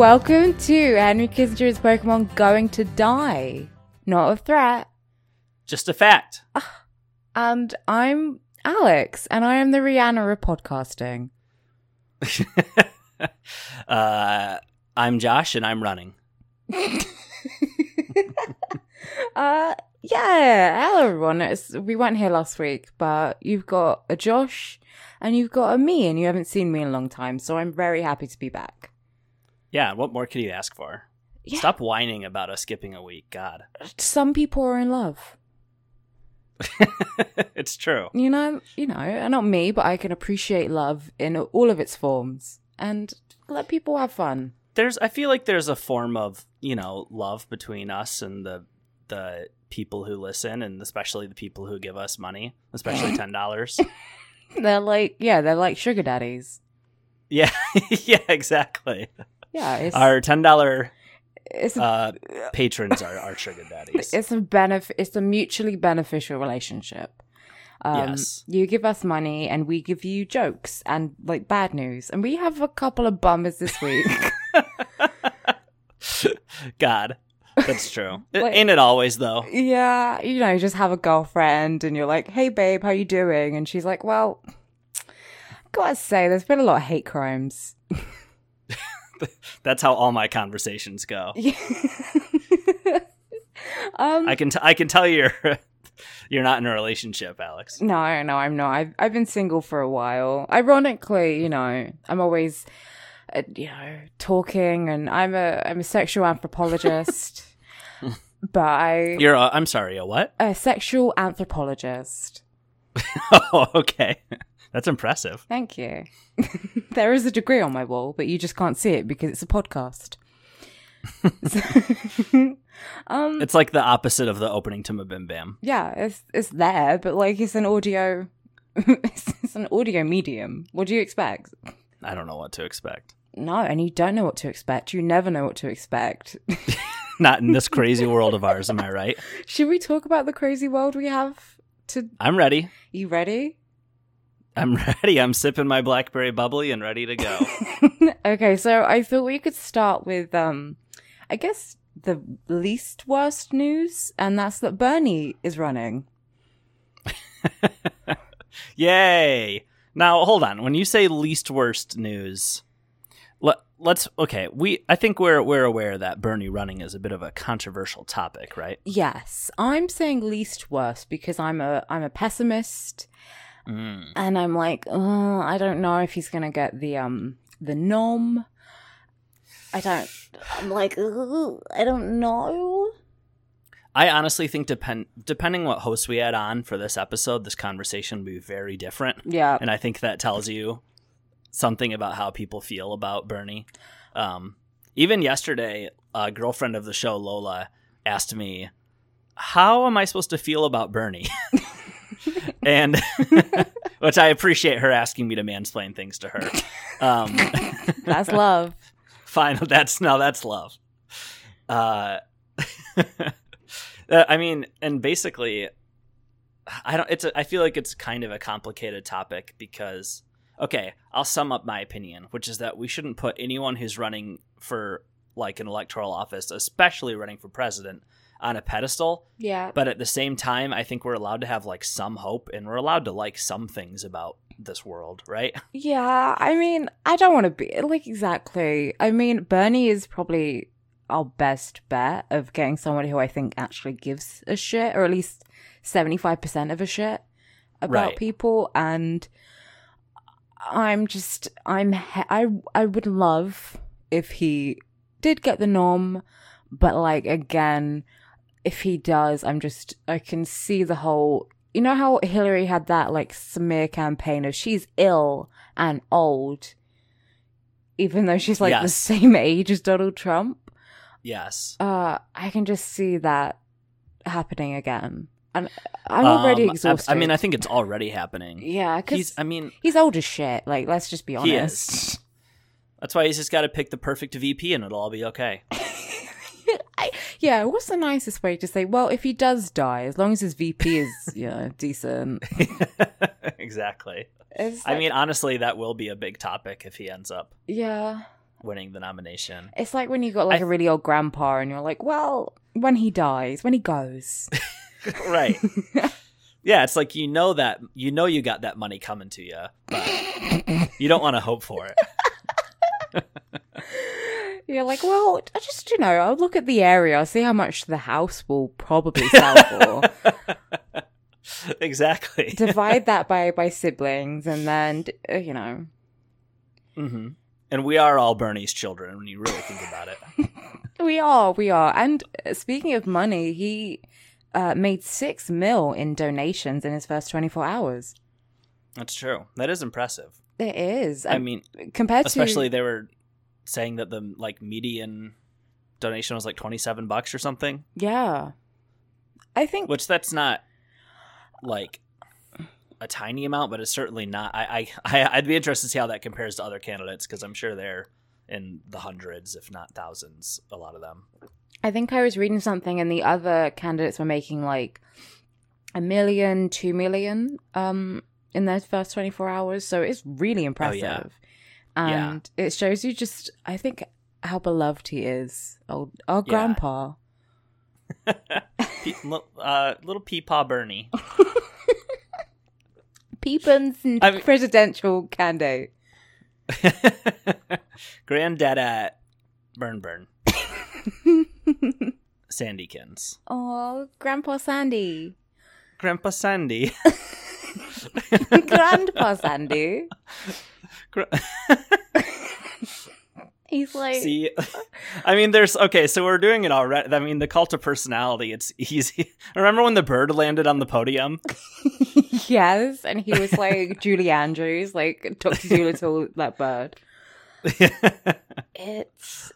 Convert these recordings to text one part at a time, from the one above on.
Welcome to Henry Kissinger's Pokemon Going to Die. Not a threat. Just a fact. And I'm Alex, and I am the Rihanna of podcasting. uh, I'm Josh, and I'm running. Uh, yeah, hello everyone. It's, we weren't here last week, but you've got a Josh and you've got a me, and you haven't seen me in a long time, so I'm very happy to be back. Yeah, what more could you ask for? Yeah. Stop whining about us skipping a week. God. Some people are in love. it's true. You know, you know, and not me, but I can appreciate love in all of its forms and let people have fun. There's I feel like there's a form of, you know, love between us and the the people who listen and especially the people who give us money, especially $10. They're like, yeah, they're like sugar daddies. yeah. yeah, exactly. Yeah, it's Our $10 uh patrons are our sugar daddies. it's a benefit. It's a mutually beneficial relationship. Um, Yes. You give us money, and we give you jokes and like bad news. And we have a couple of bummers this week. God. That's true. Like- Ain't it always though? yeah, you know, you just have a girlfriend, and you're like, "Hey, babe, how you doing?" And she's like, "Well." Gotta say, there's been a lot of hate crimes. That's how all my conversations go. um, I can t- I can tell you're you're not in a relationship, Alex. No, no, I'm not. I've I've been single for a while. Ironically, you know, I'm always, uh, you know, talking, and I'm a I'm a sexual anthropologist, but I You're a, I'm sorry, a what? a sexual anthropologist. Oh, okay. That's impressive. Thank you. there is a degree on my wall, but you just can't see it because it's a podcast. So- um, It's like the opposite of the opening to Mabim Bam. yeah, it's it's there, but like it's an audio, it's, it's an audio medium. What do you expect? I don't know what to expect. No, and you don't know what to expect. You never know what to expect. Not in this crazy world of ours, am I right? Should we talk about the crazy world we have? To I'm ready. you ready? I'm ready. I'm sipping my blackberry bubbly and ready to go. okay, so I thought we could start with um, I guess the least worst news, and that's that Bernie is running. Yay! Now, hold on. When you say least worst news, let, let's okay. We I think we're we're aware that Bernie running is a bit of a controversial topic, right? Yes, I'm saying least worst because I'm a I'm a pessimist, Mm. and I'm like, oh, I don't know if he's gonna get the um the nom. I don't. I'm like, I don't know. I honestly think depend depending what host we had on for this episode, this conversation would be very different. Yeah, And I think that tells you something about how people feel about Bernie. Um, even yesterday, a girlfriend of the show, Lola, asked me, How am I supposed to feel about Bernie? and which I appreciate her asking me to mansplain things to her. Um, that's love. Fine, that's no, that's love. Uh, uh, I mean, and basically, I don't. It's. A, I feel like it's kind of a complicated topic because, okay, I'll sum up my opinion, which is that we shouldn't put anyone who's running for like an electoral office, especially running for president, on a pedestal. Yeah, But at the same time, I think we're allowed to have like some hope, and we're allowed to like some things about this world, right? Yeah, I mean, I don't want to be like exactly. I mean, Bernie is probably our best bet of getting someone who I think actually gives a shit, or at least 75% of a shit about Right. people. And I'm just, I'm, he- I, I would love if he did get the norm, but like, again, if he does, I'm just, I can see the whole, you know how Hillary had that like smear campaign of she's ill and old, even though she's like the same age as Donald Trump. Yes. Uh, I can just see that happening again, and I'm already Um, exhausted. I, mean, I think it's already happening. yeah, because He's. I mean, he's old as shit. Like, let's just be honest. That's why he's just got to pick the perfect VP, and it'll all be okay. I, Yeah, what's the nicest way to say? Well, if he does die, as long as his VP is, you know, decent. exactly. It's I mean, honestly, that will be a big topic if he ends up yeah, winning the nomination. it's like when you got like I- a really old grandpa, and you're like, well, when he dies, when he goes. right. Yeah, it's like you know that you know you got that money coming to you, but you don't want to hope for it. You're like, well, I just, you know, I'll look at the area, I'll see how much the house will probably sell for. exactly. Divide that by by siblings, and then, uh, you know, hmm And we are all Bernie's children when you really think about it. we are, we are. And uh, speaking of money, he uh, made six mil in donations in his first 24 hours. That's true. That is impressive. It is. I mean, compared especially to they were saying that the like median donation was like 27 bucks or something, yeah, I think which that's not like a tiny amount, but it's certainly not. I, I, I'd be interested to see how that compares to other candidates because I'm sure they're in the hundreds, if not thousands. A lot of them. I think I was reading something, and the other candidates were making like a million, two million, um, in their first twenty four hours. So it's really impressive, Yeah. And it shows you just, I think, how beloved he is. Old, our Yeah. grandpa. Pe- li- uh, little Peepaw Bernie. Peepins and I mean- presidential candidate. Granddad Burn Burn. Sandykins. Oh, Grandpa Sandy. Grandpa Sandy. Grandpa Sandy. He's like, See, I mean, there's okay. So we're doing it already. I mean, the cult of personality. It's easy. Remember when the bird landed on the podium? yes. And he was like Julie Andrews, like Dr. Dolittle, that bird. It's,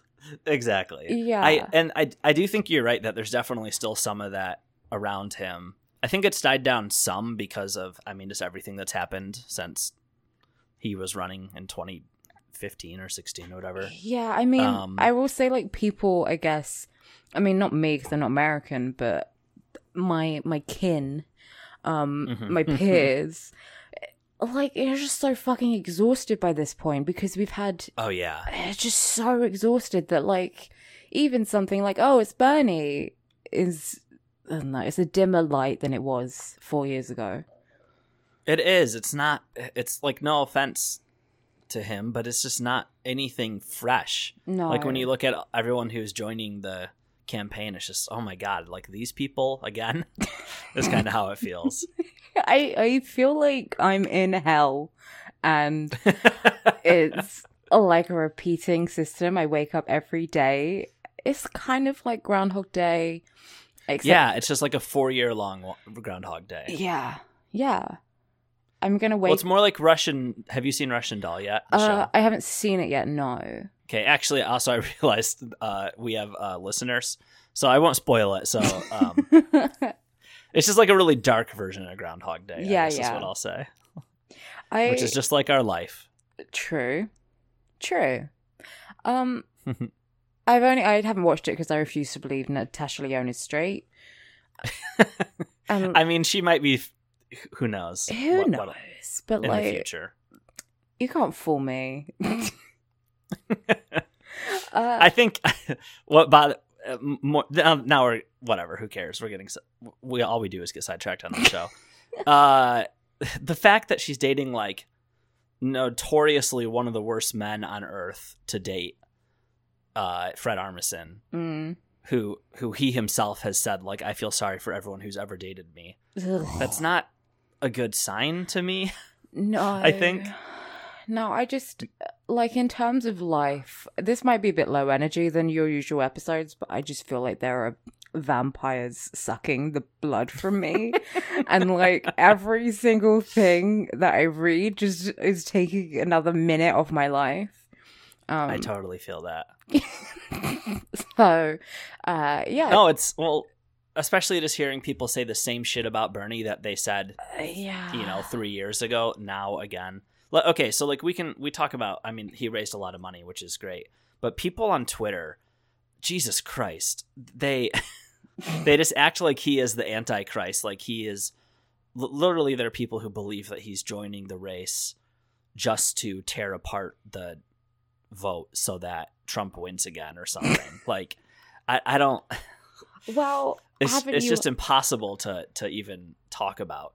exactly. Yeah. I and I I do think you're right that there's definitely still some of that around him. I think it's died down some because of I mean just everything that's happened since he was running in 2015 or 16 or whatever. yeah, I mean, Um, I will say, like, people, I guess, I mean, not me because they're not American, but my, my kin, um, Mhm. my peers, like, you're just so fucking exhausted by this point because we've had Oh yeah. it's just so exhausted that like even something like oh it's bernie is I don't know, it's a dimmer light than it was four years ago It is. It's not. It's like no offense to him, but it's just not anything fresh. no Like when you look at everyone who's joining the campaign, it's just oh my god, like these people again. That's kind of how it feels. i i feel like i'm in hell and it's like a repeating system i wake up every day it's kind of like groundhog day except yeah, it's just like a four year long Groundhog Day. yeah yeah i'm gonna wait. Well, it's more like Russian. Have you seen Russian Doll yet? Uh, i haven't seen it yet no Okay, actually, also I realized uh, we have uh, listeners, so I won't spoil it. So um, it's just like a really dark version of Groundhog Day. I Yeah, guess yeah. Is what I'll say, I which is just like our life. true, true. Um, I've only I haven't watched it because I refuse to believe Natasha Lyonne is straight. Um, I mean, she might be. Who knows? who what- knows? what- but in the like, future? you can't fool me. uh, I think what about uh, more now, now we're whatever. Who cares? We're getting we all we do is get sidetracked on the show. uh, the fact that she's dating like notoriously one of the worst men on earth to date, uh, Fred Armisen, mm, who who he himself has said like I feel sorry for everyone who's ever dated me. ugh. That's not a good sign to me. no. I think- no. I just like in terms of life. This might be a bit low energy than your usual episodes, but I just feel like there are vampires sucking the blood from me, and like every single thing that I read just is taking another minute of my life. Um, I totally feel that. so, uh, yeah, No, it's well, especially just hearing people say the same shit about Bernie that they said uh, yeah, you know three years ago now again okay so like we can we talk about i mean he raised a lot of money which is great but people on twitter Jesus Christ, they they just act like he is the antichrist, like he is. Literally, there are people who believe that he's joining the race just to tear apart the vote so that Trump wins again or something. like, I, I don't. Well, It's, it's you? just impossible to to even talk about.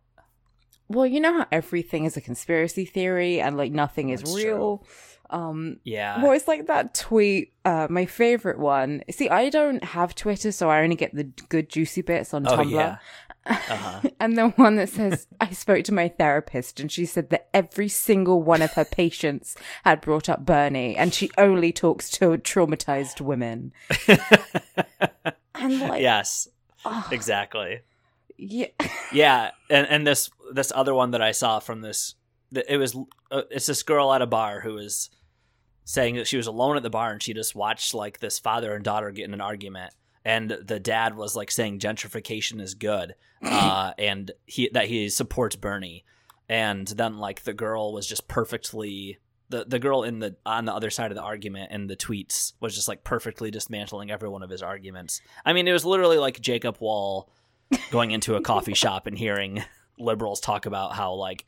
well, you know how everything is a conspiracy theory and like nothing is That's real. Um, Yeah. well, it's like that tweet. Uh, my favorite one. See, I don't have Twitter, so I only get the good juicy bits on oh Tumblr. yeah. Uh-huh. and the one that says, I spoke to my therapist and she said that every single one of her patients had brought up Bernie and she only talks to traumatized women. And like, yes. oh, Exactly. yeah. Yeah, and and this this other one that I saw from this, it was uh, it's this girl at a bar who was saying that she was alone at the bar and she just watched like this father and daughter get in an argument, and the dad was like saying gentrification is good, uh, and he that he supports Bernie, and then like the girl was just perfectly. The, the girl in the on the other side of the argument in the tweets was just like perfectly dismantling every one of his arguments. I mean, it was literally like Jacob Wohl going into a coffee shop and hearing liberals talk about how like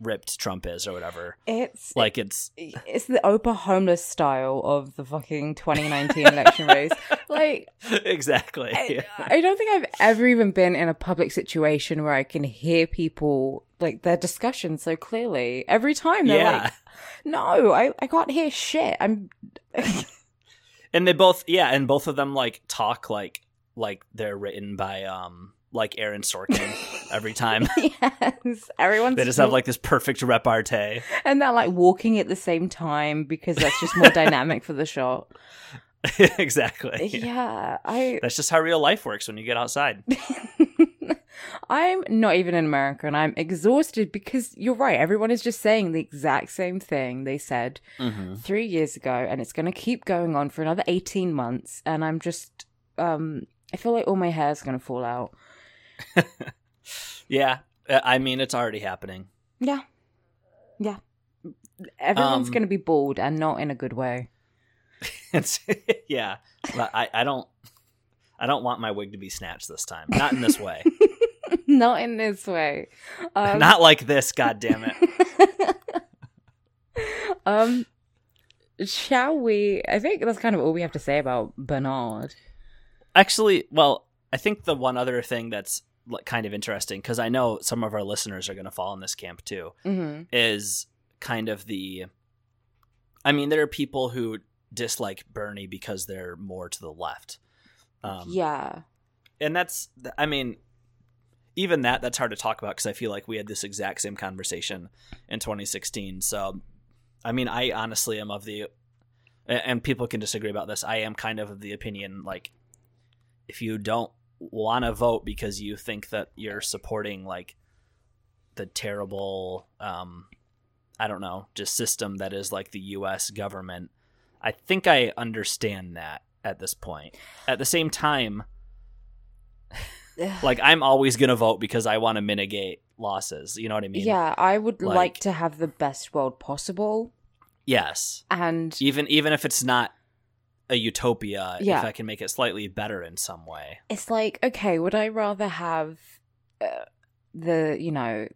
ripped Trump is or whatever. It's Like it's it's the Oprah homeless style of the fucking 2019 election race. Like, exactly. I, I don't think I've ever even been in a public situation where I can hear people like their discussion so clearly. Every time they're yeah. like, "No, I I can't hear shit." I'm and they both yeah, and both of them like talk like like they're written by um like Aaron Sorkin every time. yes, everyone's They just have like this perfect repartee. and they're like walking at the same time because that's just more dynamic for the shot. exactly. Yeah, I That's just how real life works when you get outside. I'm not even in America and I'm exhausted because you're right. Everyone is just saying the exact same thing they said Mm-hmm. three years ago, and it's going to keep going on for another 18 months. And I'm just, um, I feel like all my hair is going to fall out. Yeah. Uh, I mean, it's already happening. Yeah. Yeah. Everyone's Um, going to be bald and not in a good way. It's yeah. But I, I don't I don't want my wig to be snatched this time. Not in this way. not in this way. Um, Not like this, god damn it. um, shall we? I think that's kind of all we have to say about Bernard. Actually, well, I think the one other thing that's kind of interesting because I know some of our listeners are going to fall in this camp too hmm is kind of the I mean, there are people who dislike Bernie because they're more to the left. Um, yeah. and that's i mean even that that's hard to talk about because i feel like we had this exact same conversation in 2016 so i mean i honestly am of the and people can disagree about this i am kind of of the opinion like if you don't want to vote because you think that you're supporting like the terrible um i don't know just system that is like the us government i think i understand that at this point at the same time like I'm always gonna vote because I want to mitigate losses. You know what I mean? yeah, I would like, like- to have the best world possible, Yes. and Even even if it's not a utopia, Yeah. if I can make it slightly better in some way. it's like, okay, would I rather have uh, the, you know,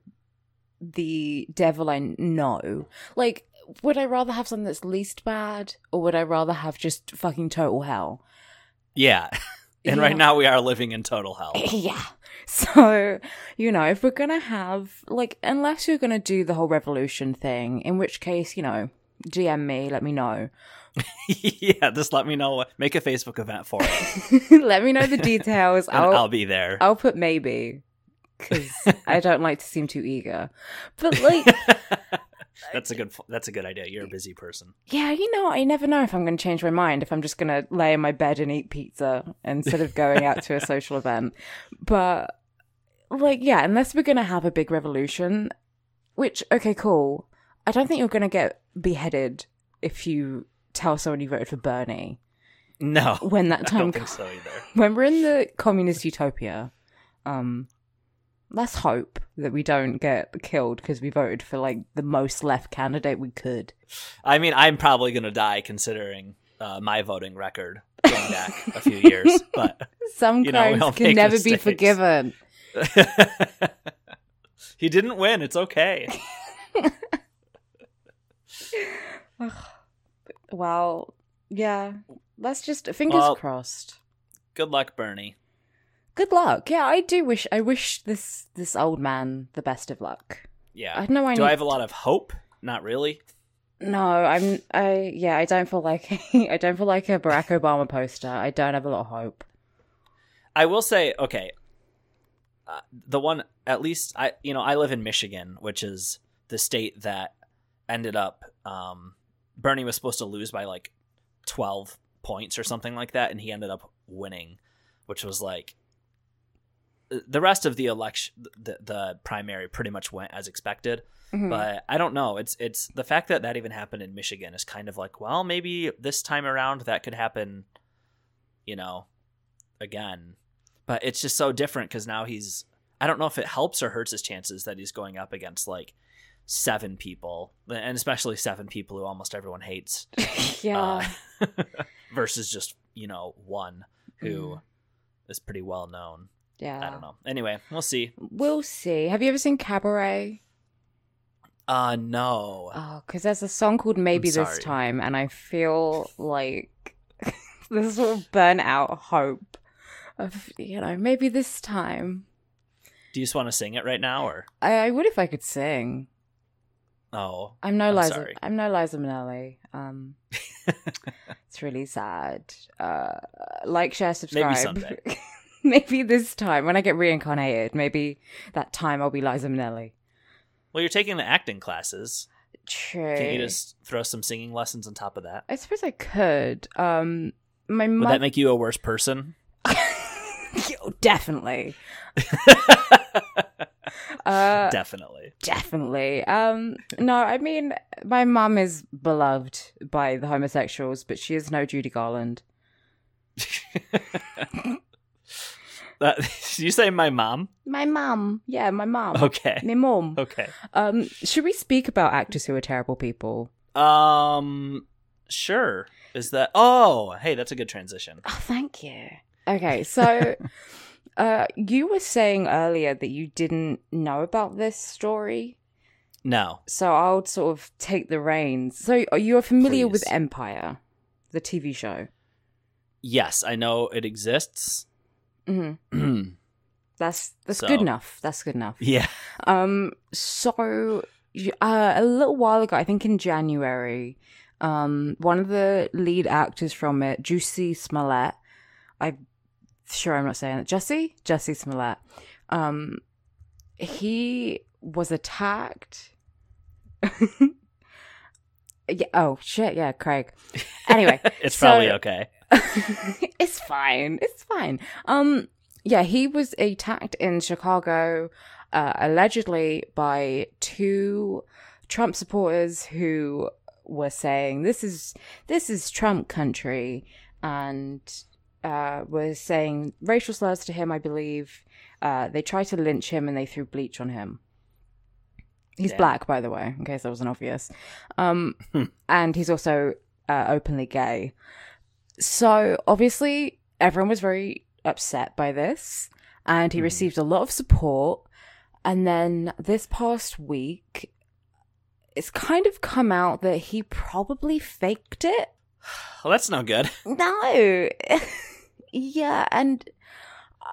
the devil I know? Like, would I rather have something that's least bad, or would I rather have just fucking total hell? Yeah. and Yeah. right now we are living in total hell. yeah. So, you know, if we're gonna have, like, unless you're gonna do the whole revolution thing, in which case, you know, DM me, let me know. yeah, just let me know. Make a Facebook event for it, let me know the details. I'll, I'll, be there. I'll put maybe, because I don't like to seem too eager. But, like, that's a good. That's a good idea. You're a busy person. yeah, you know, I never know if I'm going to change my mind, if I'm just going to lay in my bed and eat pizza instead of going out to a social event. But, like, yeah, unless we're going to have a big revolution, which, okay, cool. I don't think you're going to get beheaded if you tell someone you voted for Bernie No, when that I time don't think comes. so either. When we're in the communist utopia, um, let's hope that we don't get killed because we voted for like the most left candidate we could. I mean, I'm probably gonna die considering uh, my voting record. going back a few years, but Some You know, crimes can never be forgiven. he didn't win. It's okay. Well, yeah. Let's just fingers Well- crossed. Good luck, Bernie. Good luck. Yeah, I do wish I wish this this old man the best of luck. Yeah. I know I Do need I have a lot of hope? Not really. No, I'm I yeah, I don't feel like I don't feel like a Barack Obama poster. I don't have a lot of hope. I will say, okay, uh, the one at least I you know I live in Michigan, which is the state that ended up um, Bernie was supposed to lose by like twelve points or something like that, and he ended up winning, which was like the rest of the election, the the primary pretty much went as expected. Mhm. But I don't know. It's it's the fact that that even happened in Michigan is kind of like, well, maybe this time around that could happen, you know, again. But it's just so different because now he's. I don't know if it helps or hurts his chances that he's going up against like seven people, and especially seven people who almost everyone hates, yeah. uh, versus just you know one who is Mm. pretty well known. yeah. I don't know. Anyway, we'll see. We'll see. Have you ever seen Cabaret? Uh no. Oh, because there's a song called Maybe This. Time, and I feel like this of burnt out hope of, you know, maybe this time. Do you just want to sing it right now or? I, I would if I could sing. Oh. I'm no I'm Liza. sorry. I'm no Liza Minnelli. Um, it's really sad. Uh, like, share, subscribe. Maybe someday. maybe this time when I get reincarnated, maybe that time I'll be Liza Minnelli. Well, you're taking the acting classes. True. Can you just throw some singing lessons on top of that? I suppose I could. Um, my Would that make you a worse person? Yo, definitely. Uh, Definitely. definitely. Um, no, I mean, my mum is beloved by the homosexuals, but she is no Judy Garland. That, you say my mom? My mum, yeah, my mum, Okay. my mum. Okay. Um, should we speak about actors who are terrible people? Um. Sure. Is that? Oh, hey, that's a good transition. Oh, thank you. Okay, so uh, you were saying earlier that you didn't know about this story, No. so I'll sort of take the reins. So you're you familiar with Empire, the TV show? Yes, I know it exists. hmm That's that's So- good enough. That's good enough. yeah. Um, so uh, a little while ago, I think in January, um, one of the lead actors from it, Juicy Smollett, I'm sure I'm not saying it, Jesse, Jesse Smollett, um, he was attacked. yeah. Oh shit. Yeah, Craig. Anyway, it's so- probably okay. it's fine. It's fine. Um, yeah, he was attacked in Chicago, uh, allegedly by two Trump supporters who were saying this is this is Trump country, and uh, were saying racial slurs to him. I believe uh, they tried to lynch him and they threw bleach on him. He's Damn. black, by the way, in case that wasn't obvious. Um, and he's also uh, openly gay. So obviously, everyone was very upset by this, and he Mhm. received a lot of support. And then this past week, it's kind of come out that he probably faked it. Well, that's no good. No. yeah, and uh,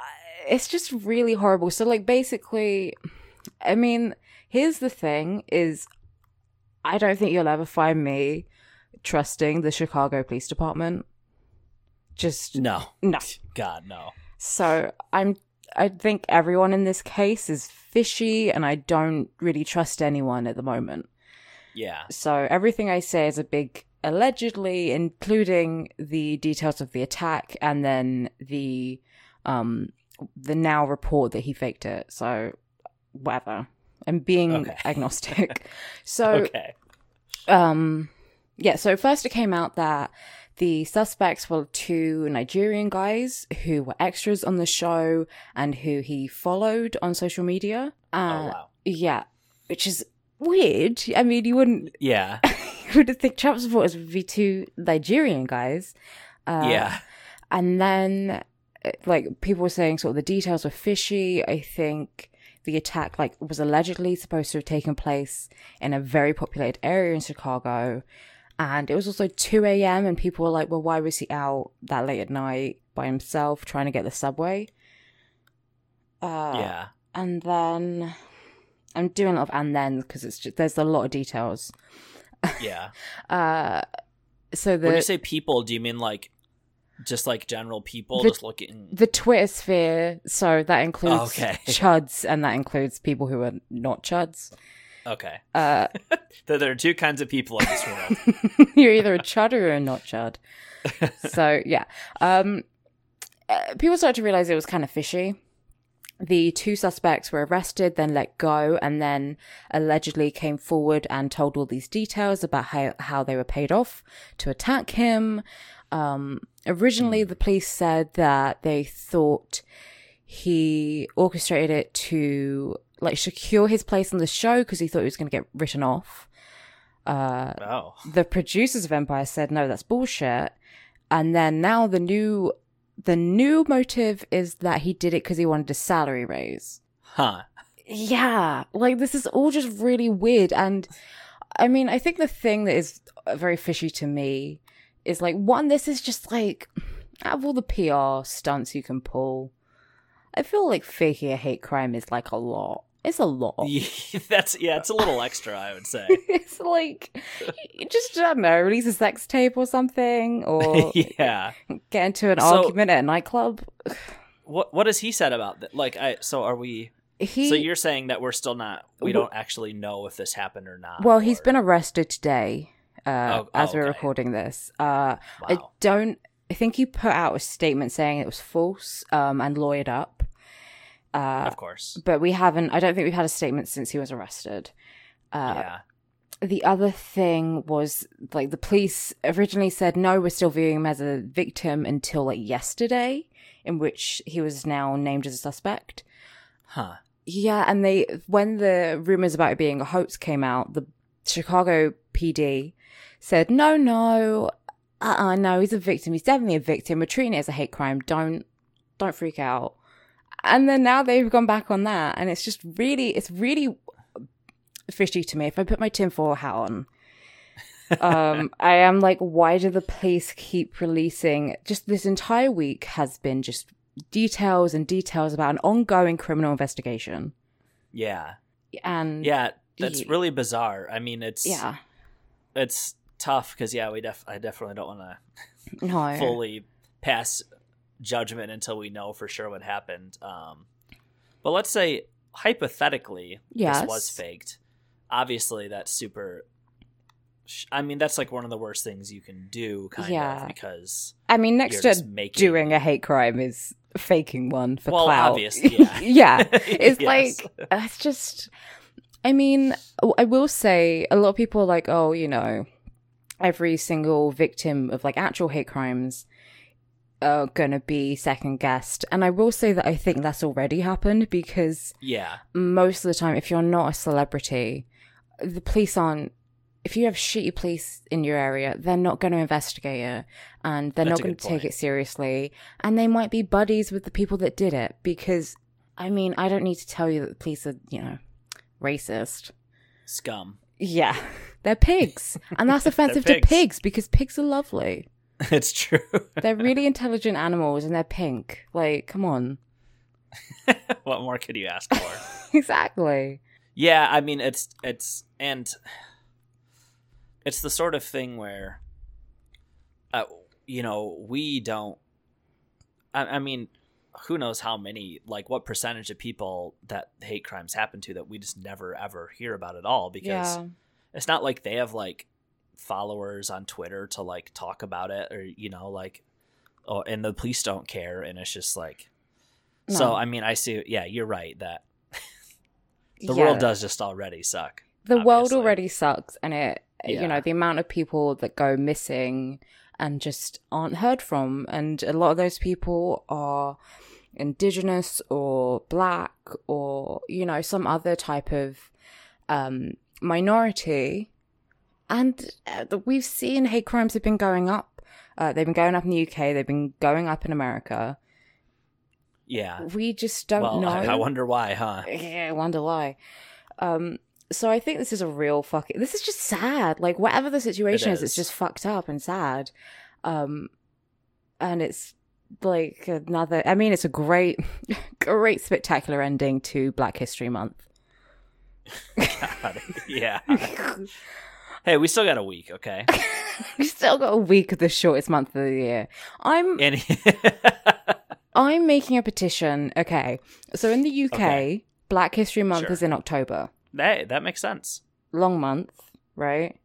it's just really horrible. So like basically I mean, here's the thing is I don't think you'll ever find me trusting the Chicago Police Department. Just No. no. God, no. So I'm I think everyone in this case is fishy and I don't really trust anyone at the moment. Yeah. So everything I say is a big allegedly, including the details of the attack and then the um the now report that he faked it. So whatever. I'm being Okay. agnostic. so Okay. um yeah, so first it came out that the suspects were two Nigerian guys who were extras on the show and who he followed on social media. oh Uh, wow. Yeah, which is weird. I mean, you wouldn't Yeah. you would think Trump supporters would be two Nigerian guys. Uh, yeah. and then uh, like people were saying sort of the details were fishy. I think the attack like was allegedly supposed to have taken place in a very populated area in Chicago. And it was also 2 a.m. and people were like, well, why was he out that late at night by himself trying to get the subway? Uh, yeah. And then I'm doing a lot of and then because it's just, there's a lot of details. Yeah. Uh, so the when you say people, do you mean like just like general people The- just looking? the Twitter sphere, so that includes Okay. chuds and that includes people who are not chuds. Okay. Uh, There there are two kinds of people in this world. you're either a chud or you're a not chud. So yeah, um, uh, people started to realize it was kind of fishy. The two suspects were arrested, then let go, and then allegedly came forward and told all these details about how how they were paid off to attack him. Um, originally, the police said that they thought he orchestrated it to like secure his place on the show because he thought he was going to get written off Oh. the producers of Empire said no, that's bullshit. And then now the new the new motive is that he did it because he wanted a salary raise. Huh. Yeah, like this is all just really weird. And I mean, I think the thing that is uh, very fishy to me is like one, this is just like out of all the PR stunts you can pull, I feel like faking a hate crime is like a lot. It's a lot. Yeah, That's yeah, it's a little extra, I would say. it's like just I don't know, release a sex tape or something, or yeah. get into an So- argument at a nightclub. What what has he said about that? Like I so are we He So you're saying that we're still not we Well- don't actually know if this happened or not. well, he's been arrested today, uh, Oh, as we're recording this. Uh, I don't. I think he put out a statement saying it was false um, and lawyered up. Uh, Of course. but we haven't. I don't think we've had a statement since he was arrested. Uh, yeah. the other thing was like the police originally said no we're still viewing him as a victim until like yesterday in which he was now named as a suspect Huh. yeah and they when the rumors about it being a hoax came out the chicago pd said no no uh-uh no he's a victim he's definitely a victim we're treating it as a hate crime don't don't freak out and then now they've gone back on that and it's just really it's really fishy to me. If i put my tinfoil hat on um i am like why do the police keep releasing? Just this entire week has been just details and details about an ongoing criminal investigation. Yeah. and Yeah, that's really bizarre. I mean, it's yeah. it's tough cuz yeah, we def I definitely don't want to no. fully pass judgment until we know for sure what happened. Um, but let's say hypothetically Yes. this was faked. Obviously, that's super. I mean, that's like one of the worst things you can do, kind Yeah. of, because i mean next to making doing a hate crime is faking one for Well, clout obviously, yeah. yeah it's Yes. like it's just i mean i will say a lot of people are like oh you know every single victim of like actual hate crimes are gonna be second guessed and i will say that i think that's already happened because yeah, most of the time if you're not a celebrity the police aren't if you have shitty police in your area, they're not going to investigate it and they're That's not going to take it seriously. And they might be buddies with the people that did it because, I mean, I don't need to tell you that the police are, you know, racist. scum. Yeah, they're pigs. And that's offensive to pigs. pigs because pigs are lovely. it's true. They're really intelligent animals and they're pink. Like, come on. what more could you ask for? exactly. Yeah, I mean it's it's and it's the sort of thing where uh, you know, we don't I, I mean, who knows how many like what percentage of people that hate crimes happen to that we just never ever hear about at all because Yeah. it's not like they have like followers on Twitter to like talk about it or you know like oh and the police don't care and it's just like so I mean I see yeah you're right that the Yeah. world does just already suck. the world already sucks and it Yeah. you know the amount of people that go missing and just aren't heard from and a lot of those people are indigenous or black or you know some other type of um minority and uh, we've seen hate crimes have been going up Uh, they've been going up in the UK. They've been going up in America. Yeah. We just don't well, know. I, I wonder why, huh? Yeah, I wonder why. Um, so I think this is a real fucking. This is just sad. Like whatever the situation is. is. it's just fucked up and sad. Um, and it's like another. I mean, it's a great, great spectacular ending to Black History Month. yeah. Hey, we still got a week, okay? we still got a week of the shortest month of the year. I'm And I'm making a petition. Okay, so in the UK, Okay. Black History Month Sure. is in October. that that makes sense. Long month, right?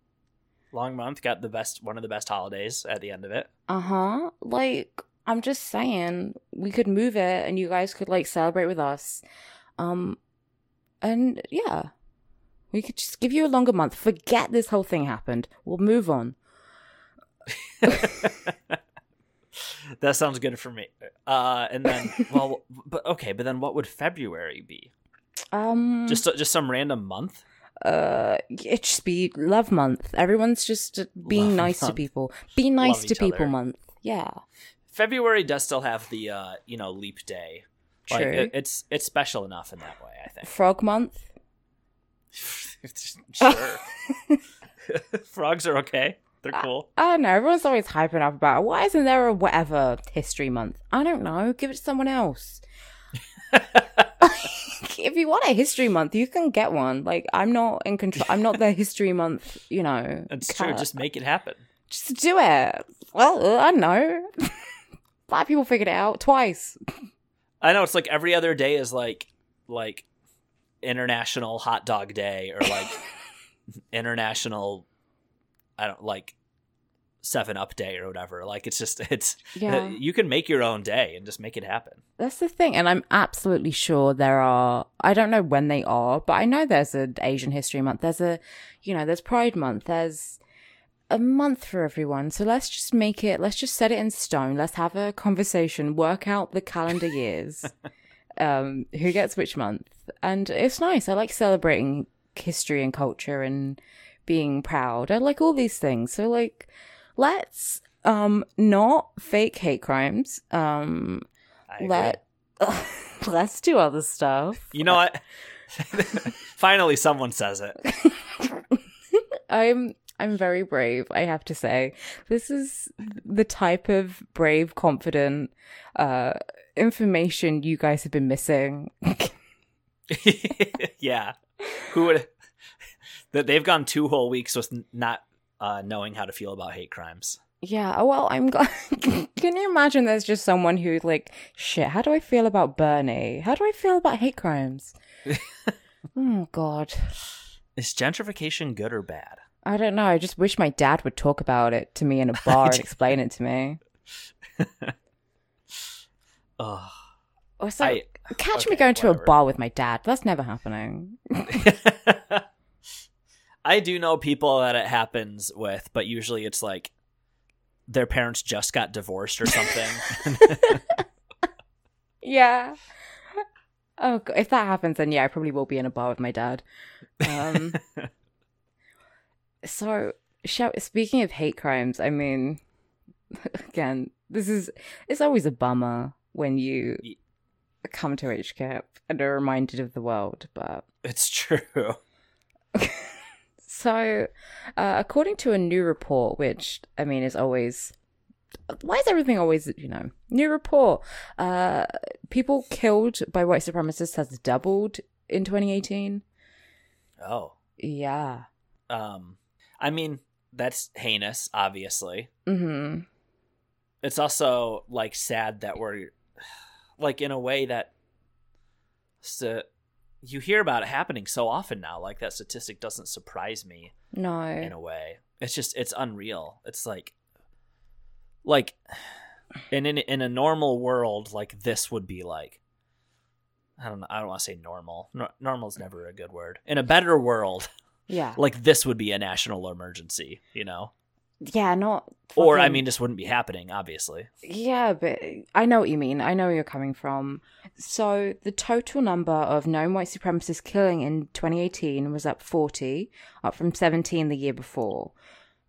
Long month got the best one of the best holidays at the end of it. Uh huh. Like, I'm just saying, we could move it and you guys could, like, celebrate with us. Um, and yeah, we could just give you a longer month. Forget this whole thing happened. We'll move on. That sounds good for me. Uh, and then, well, but okay, but then what would February be? Um, Just just some random month? uh, it just be love month. Everyone's just uh, being Love nice to people. Be nice Love to people other. month. Yeah. February does still have the uh, you know leap day. Like, True. it- it's it's special enough in that way. I think. Frog month. sure. Frogs are okay. They're uh, cool. I don't know. Everyone's always hyping up about it. why isn't there a whatever history month? I don't know. Give it to someone else. if you want a history month, you can get one. Like I'm not in control. I'm not the history month. You know, It's true. Just make it happen. just do it. Well, I don't know. Black people figured it out twice. I know it's like every other day is like like International Hot Dog Day or like International I don't like Seven Up Day or whatever. Like it's just it's Yeah. Uh, you can make your own day and just make it happen. That's the thing, and I'm absolutely sure there are. I don't know when they are, but I know there's an Asian History Month. There's a, you know, there's Pride Month. There's a month for everyone. So let's just make it. Let's just set it in stone. Let's have a conversation. Work out the calendar years. um, who gets which month? And it's nice. I like celebrating history and culture and being proud. I like all these things. So like, let's um not fake hate crimes. Um let let's do other stuff. You know what? Finally someone says it. I'm I'm very brave, I have to say. This is the type of brave, confident uh information you guys have been missing. yeah. Who would that they've gone two whole weeks with not uh, knowing how to feel about hate crimes. yeah, well, I'm glad. Can you imagine there's just someone who's like, shit, how do I feel about Bernie? How do I feel about hate crimes? oh, God. Is gentrification good or bad? I don't know. I just wish my dad would talk about it to me in a bar and explain it to me. Or so, I- catch me okay, going to a bar with my dad. That's never happening. I do know people that it happens with, but usually it's like their parents just got divorced or something. Yeah. Oh, g- if that happens, then yeah, I probably will be in a bar with my dad. Um, so, shall, speaking of hate crimes, I mean, again, this is it's always a bummer when you come to HCAP and are reminded of the world. But it's true. so, uh, according to a new report, which I mean is always why is everything always you know new report uh people killed by white supremacists has doubled in 2018 Oh. yeah Um I mean, that's heinous, obviously. mm-hmm It's also like sad that we're like in a way that so, uh, you hear about it happening so often now. Like that statistic doesn't surprise me No in a way. It's just it's unreal. It's like like in in in a normal world like this would be like I don't know. I don't want to say normal. No, normal is never a good word. In a better world, yeah like this would be a national emergency, you know? Yeah not Or I mean, this wouldn't be happening, obviously. Yeah, but I know what you mean. I know where you're coming from. So the total number of known white supremacist killing in 2018 was up 40, up from 17 the year before.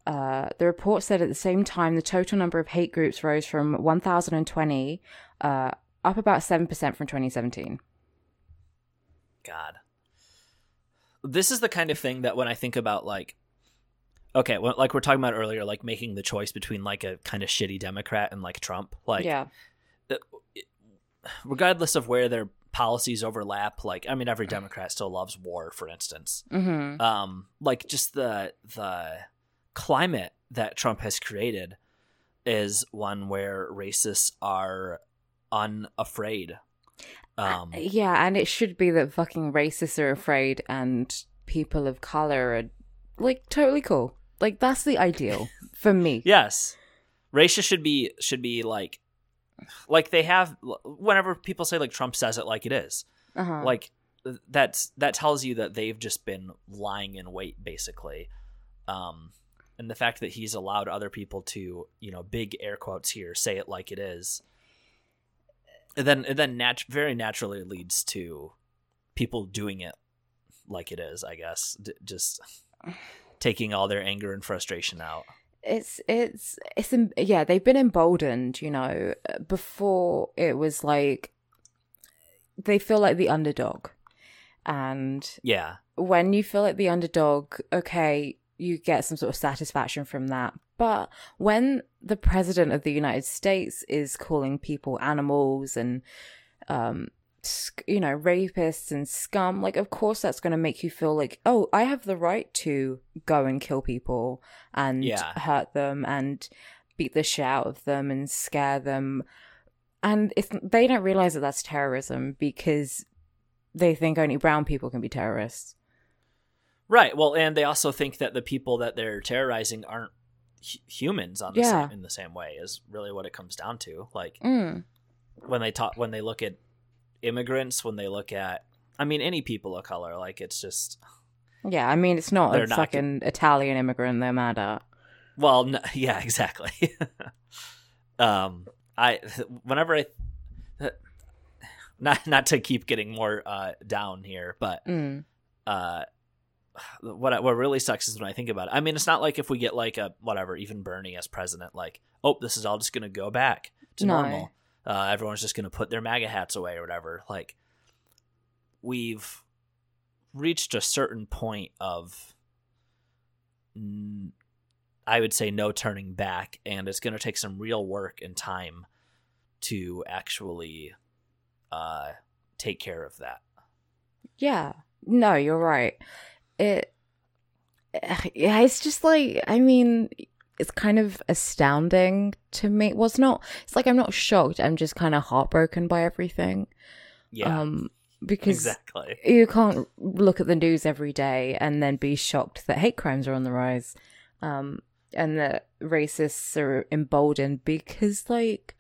Uh, the report said at the same time the total number of hate groups rose from 1,020 uh, up about 7% from 2017. God. This is the kind of thing that when I think about like okay, well, like we're talking about earlier like making the choice between like a kind of shitty democrat and like Trump, like yeah. regardless of where their policies overlap, like I mean every democrat still loves war for instance. Mm-hmm. Um like just the the climate that Trump has created is one where racists are unafraid. Um, yeah, and it should be that fucking racists are afraid and people of color are like totally cool. Like that's the ideal for me. yes, racists should be should be like like they have whenever people say like Trump says it like it is. Uh-huh. Like that's that tells you that they've just been lying in wait basically. Um and the fact that he's allowed other people to, you know, big air quotes here, say it like it is and then and then nat- very naturally leads to people doing it like it is i guess D- just taking all their anger and frustration out? It's it's it's yeah they've been emboldened you know before it was like they feel like the underdog. And yeah. when you feel like the underdog okay you get some sort of satisfaction from that. But when the president of the united states is calling people animals and um you know rapists and scum like of course that's going to make you feel like oh i have the right to go and kill people and Yeah. hurt them and beat the shit out of them and scare them and if they don't realize that that's terrorism because they think only brown people can be terrorists right well and they also think that the people that they're terrorizing aren't hu- humans on the Yeah. same, in the same way is really what it comes down to like mm. when they talk when they look at immigrants when they look at i mean any people of color like it's just yeah i mean it's not a not fucking italian immigrant they're mad at Well, n- yeah, exactly. um, I whenever I not not to keep getting more uh down here, but mm. uh, what what really sucks is when I think about it. I mean, it's not like if we get like a whatever, even Bernie as president, like oh, this is all just gonna go back to No. normal. Uh, everyone's just gonna put their MAGA hats away or whatever. Like we've reached a certain point of I would say no turning back, and it's going to take some real work and time to actually uh, take care of that. Yeah. No, you're right. It yeah, it's just like I mean, it's kind of astounding to me. Well, it's not it's like I'm not shocked. I'm just kind of heartbroken by everything. Yeah, Um because exactly. you can't look at the news every day and then be shocked that hate crimes are on the rise. Um and that racists are emboldened because like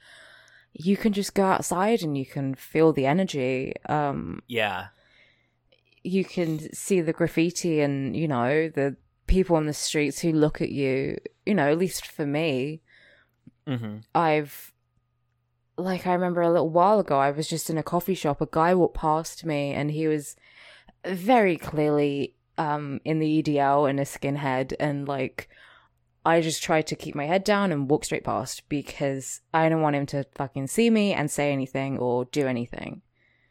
you can just go outside and you can feel the energy. Um Yeah, you can see the graffiti and you know the people on the streets who look at you you know at least for me hmm i've like i remember a little while ago i was just in a coffee shop a guy walked past me and he was very clearly um in the edl and a skinhead and like i just tried to keep my head down and walk straight past because i don't want him to fucking see me and say anything or do anything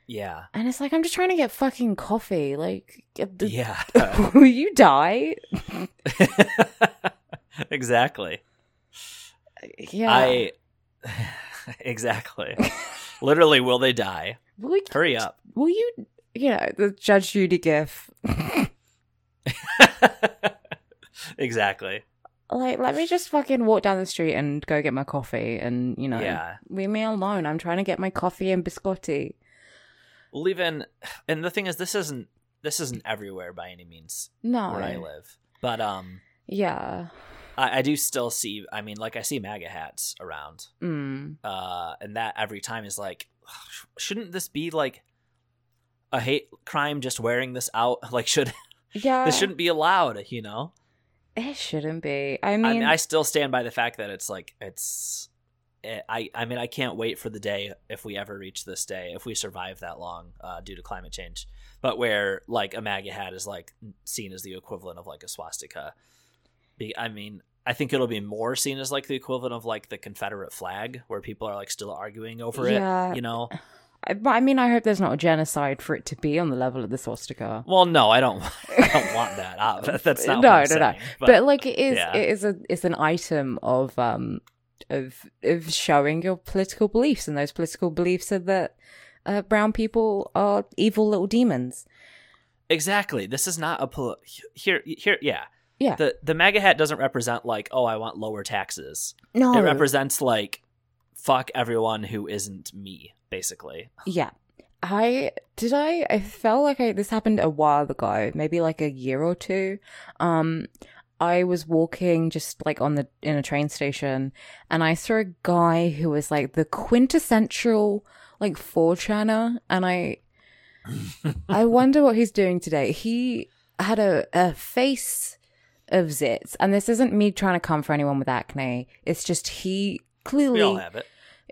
yeah, and it's like i'm just trying to get fucking coffee like yeah. will you die? exactly. Yeah. I exactly. Literally, will they die? will you, Hurry up. Will you? You know the Judge Judy gif. exactly. like, let me just fucking walk down the street and go get my coffee, and you know, Yeah. leave me alone. I'm trying to get my coffee and biscotti. Well, even and the thing is, this isn't this isn't everywhere by any means No. where I live, but um, Yeah. I, I do still see. I mean, like I see MAGA hats around, Mm. uh, and that every time is like, shouldn't this be like a hate crime? Just wearing this out, like should Yeah. this shouldn't be allowed? You know. It shouldn't be. I mean, I mean, I still stand by the fact that it's like it's. Eh, I I mean, I can't wait for the day if we ever reach this day, if we survive that long uh, due to climate change. But where like a MAGA hat is like seen as the equivalent of like a swastika. Be, I mean, I think it'll be more seen as like the equivalent of like the Confederate flag, where people are like still arguing over Yeah. it. You know? I, but I mean, I hope there's not a genocide for it to be on the level of the swastika. Well, no, I don't. I don't want that. Uh, That's not. no, what I'm no, no. saying, But, like, it is, yeah. it is a, it's an item of um of of showing your political beliefs, and those political beliefs are that uh, brown people are evil little demons. Exactly. This is not a pol- here. Here, yeah. Yeah. The the MAGA hat doesn't represent like, oh, I want lower taxes. No, It represents like, fuck everyone who isn't me, basically. Yeah. I did I I felt like I this happened a while ago, maybe like a year or two. Um I was walking just like on the in a train station and I saw a guy who was like the quintessential like 4chaner and I I wonder what he's doing today. He had a, a face of zits and this isn't me trying to come for anyone with acne. It's just he clearly We all have it.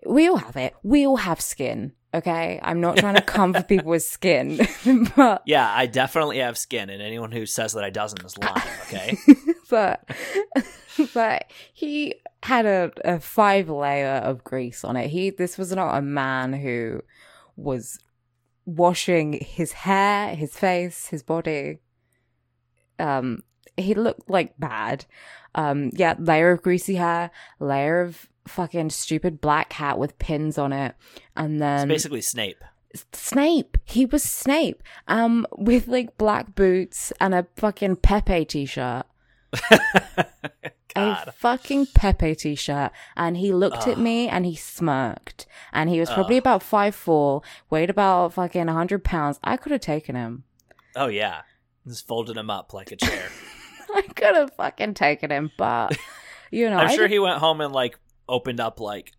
we all have it. We all have skin. Okay, I'm not trying to come for people with skin, but Yeah, I definitely have skin, and anyone who says that I doesn't is lying. Okay. but but he had a, a five layer of grease on it. He this was not a man who was washing his hair, his face, his body. Um, he looked like bad. Um, yeah, layer of greasy hair, layer of fucking stupid black hat with pins on it, and it's then basically Snape. Snape. He was Snape. Um, with like black boots and a fucking Pepe t-shirt. A fucking Pepe t-shirt. And he looked at me and he smirked. And he was probably about five four, weighed about fucking hundred pounds. I could have taken him. Oh yeah, just folded him up like a chair. I could have fucking taken him, but you know, I'm I sure he went home and like opened up like,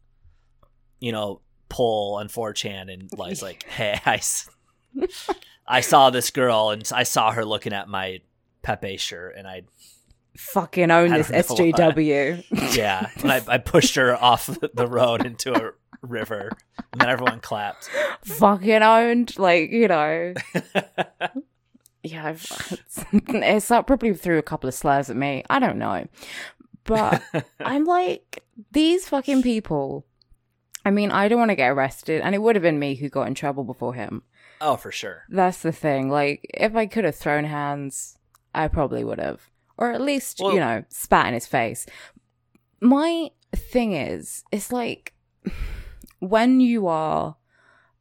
you know, poll on 4chan and was like, hey, I, s- I saw this girl and I saw her looking at my Pepe shirt and I, fucking own this know SJW. yeah, and I, I pushed her off the road into a river and then everyone clapped. fucking owned. Like, you know. yeah, I've, it's, it's up probably threw a couple of slurs at me. I don't know. But I'm like, these fucking people. I mean, I don't want to get arrested, and it would have been me who got in trouble before him. Oh, for sure. That's the thing. Like, if I could have thrown hands, I probably would have. Or at least, Well- you know, spat in his face. My thing is, it's like when you are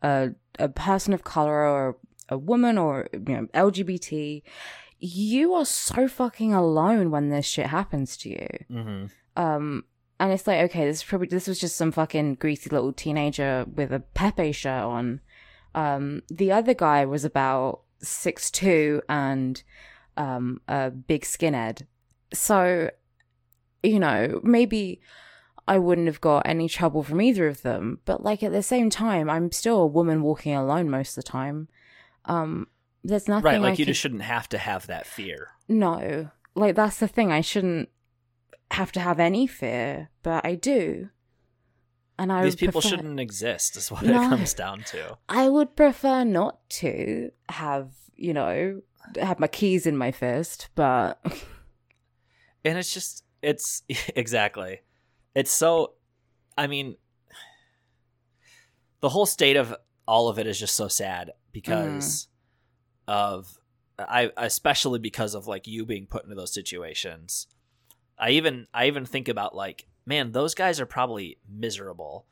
a, a person of color or a woman or, you know, LGBT, you are so fucking alone when this shit happens to you. hmm Um, and it's like, okay, this is probably this was just some fucking greasy little teenager with a Pepe shirt on. Um, the other guy was about six two and um a big skinhead. So, you know, maybe I wouldn't have got any trouble from either of them. But like at the same time, I'm still a woman walking alone most of the time. Um, there's nothing Right, I like you could- just shouldn't have to have that fear. no, like that's the thing. I shouldn't have to have any fear, but I do. And I These people prefer- shouldn't exist, is what No. it comes down to. I would prefer not to have, you know, have my keys in my fist, but and it's just it's exactly. It's so i mean the whole state of all of it is just so sad because mm. of i especially because of like you being put into those situations. I even i even think about like man those guys are probably miserable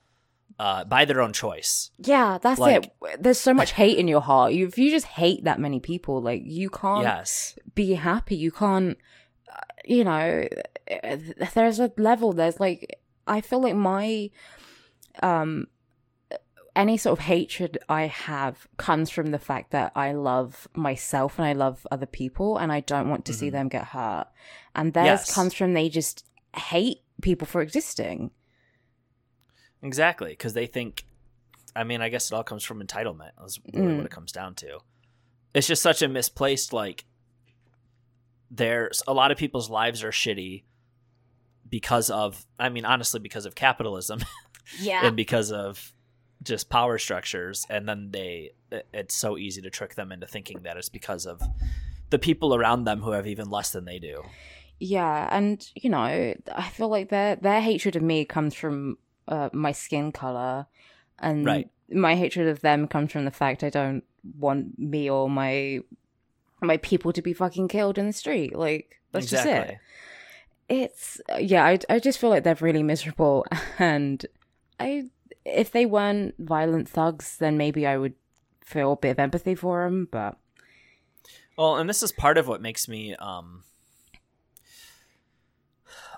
uh by their own choice yeah, that's Like- it. There's so much hate in your heart. You, if you just hate that many people, like you can't yes be happy. You can't, uh, you know, there's a level, there's like, I feel like my, um, any sort of hatred I have comes from the fact that I love myself and I love other people and I don't want to see Mhm. them get hurt. And theirs Yes. comes from they just hate people for existing. Exactly, because they think. I mean, I guess it all comes from entitlement. That's really Mm. what it comes down to. It's just such a misplaced like. There's a lot of people's lives are shitty because of. I mean, honestly, because of capitalism Yeah. and because of just power structures, and then they. It's so easy to trick them into thinking that it's because of the people around them who have even less than they do. Yeah, and you know, I feel like their their hatred of me comes from uh, my skin color, and Right. my hatred of them comes from the fact I don't want me or my my people to be fucking killed in the street. Like that's just it. It's yeah, I I just feel like they're really miserable, and I if they weren't violent thugs, then maybe I would feel a bit of empathy for them. But Well, and this is part of what makes me um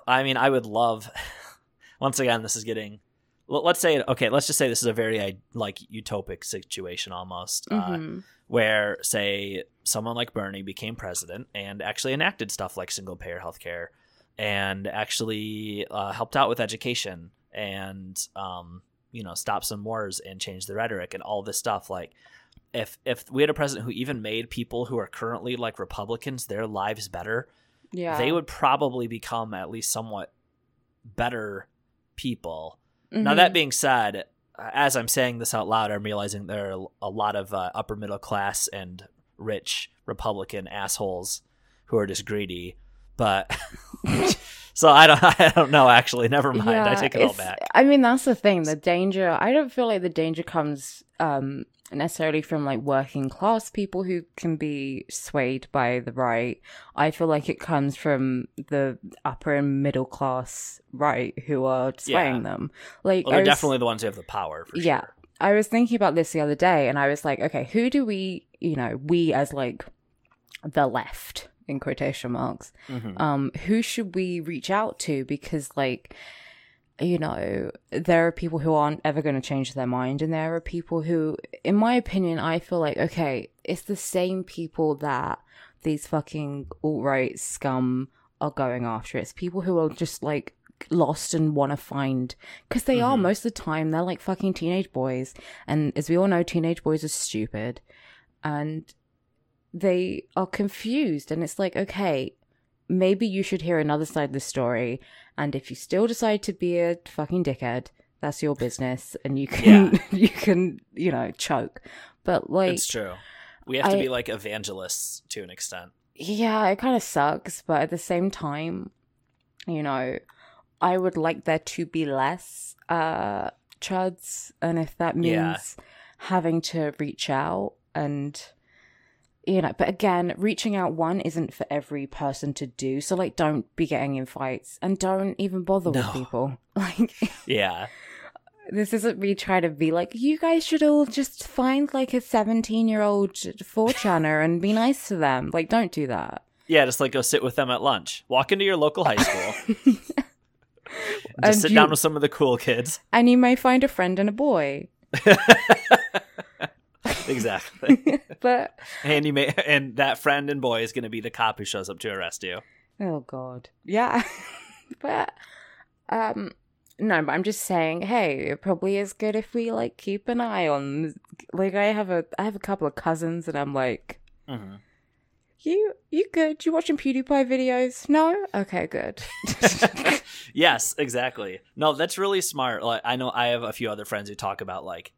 I mean, I would love once again this is getting let's say okay, let's just say this is a very like utopic situation almost uh, mhm. where say someone like Bernie became president and actually enacted stuff like single payer healthcare and actually uh, helped out with education and um, you know stopped some wars and changed the rhetoric and all this stuff. Like if if we had a president who even made people who are currently like republicans their lives better yeah, they would probably become at least somewhat better people now Mhm. that being said, as I'm saying this out loud, I'm realizing there are a lot of uh, upper middle class and rich Republican assholes who are just greedy. But so I don't, I don't know. Actually, never mind. I take it all back. I mean, that's the thing. The danger. I don't feel like the danger comes um, necessarily from like working class people who can be swayed by the right. I feel like it comes from the upper and middle class right who are swaying Yeah. them. Like, Well, they're was- definitely the ones who have the power. For yeah. sure. I was thinking about this the other day, and I was like, okay, who do we, you know, we as like the left in quotation marks, Mhm. um who should we reach out to because like you know there are people who aren't ever going to change their mind and there are people who in my opinion i feel like okay it's the same people that these fucking alt-right scum are going after it's people who are just like lost and want to find because they are Mhm. most of the time they're like fucking teenage boys and as we all know teenage boys are stupid and they are confused and it's like okay maybe you should hear another side of the story and if you still decide to be a fucking dickhead that's your business and you can you can you know choke but like it's true. We have to be like evangelists to an extent. yeah it kind of sucks but at the same time you know i would like there to be less uh chuds and if that means Yeah. having to reach out and you know but again reaching out one isn't for every person to do so like don't be getting in fights and don't even bother with people like Yeah. this isn't me trying to be like you guys should all just find like a 17 year old 4chaner and be nice to them like don't do that Yeah, just like go sit with them at lunch. Walk into your local high school. just And sit you- down with some of the cool kids. and you may find a friend and a boy exactly. but and you may and that friend and boy is going to be the cop who shows up to arrest you. oh god yeah but um no but i'm just saying hey it probably is good if we like keep an eye on like i have a i have a couple of cousins and i'm like hmm you you good you watching pewdiepie videos no okay good yes, exactly. No, that's really smart. Like I know I have a few other friends who talk about like,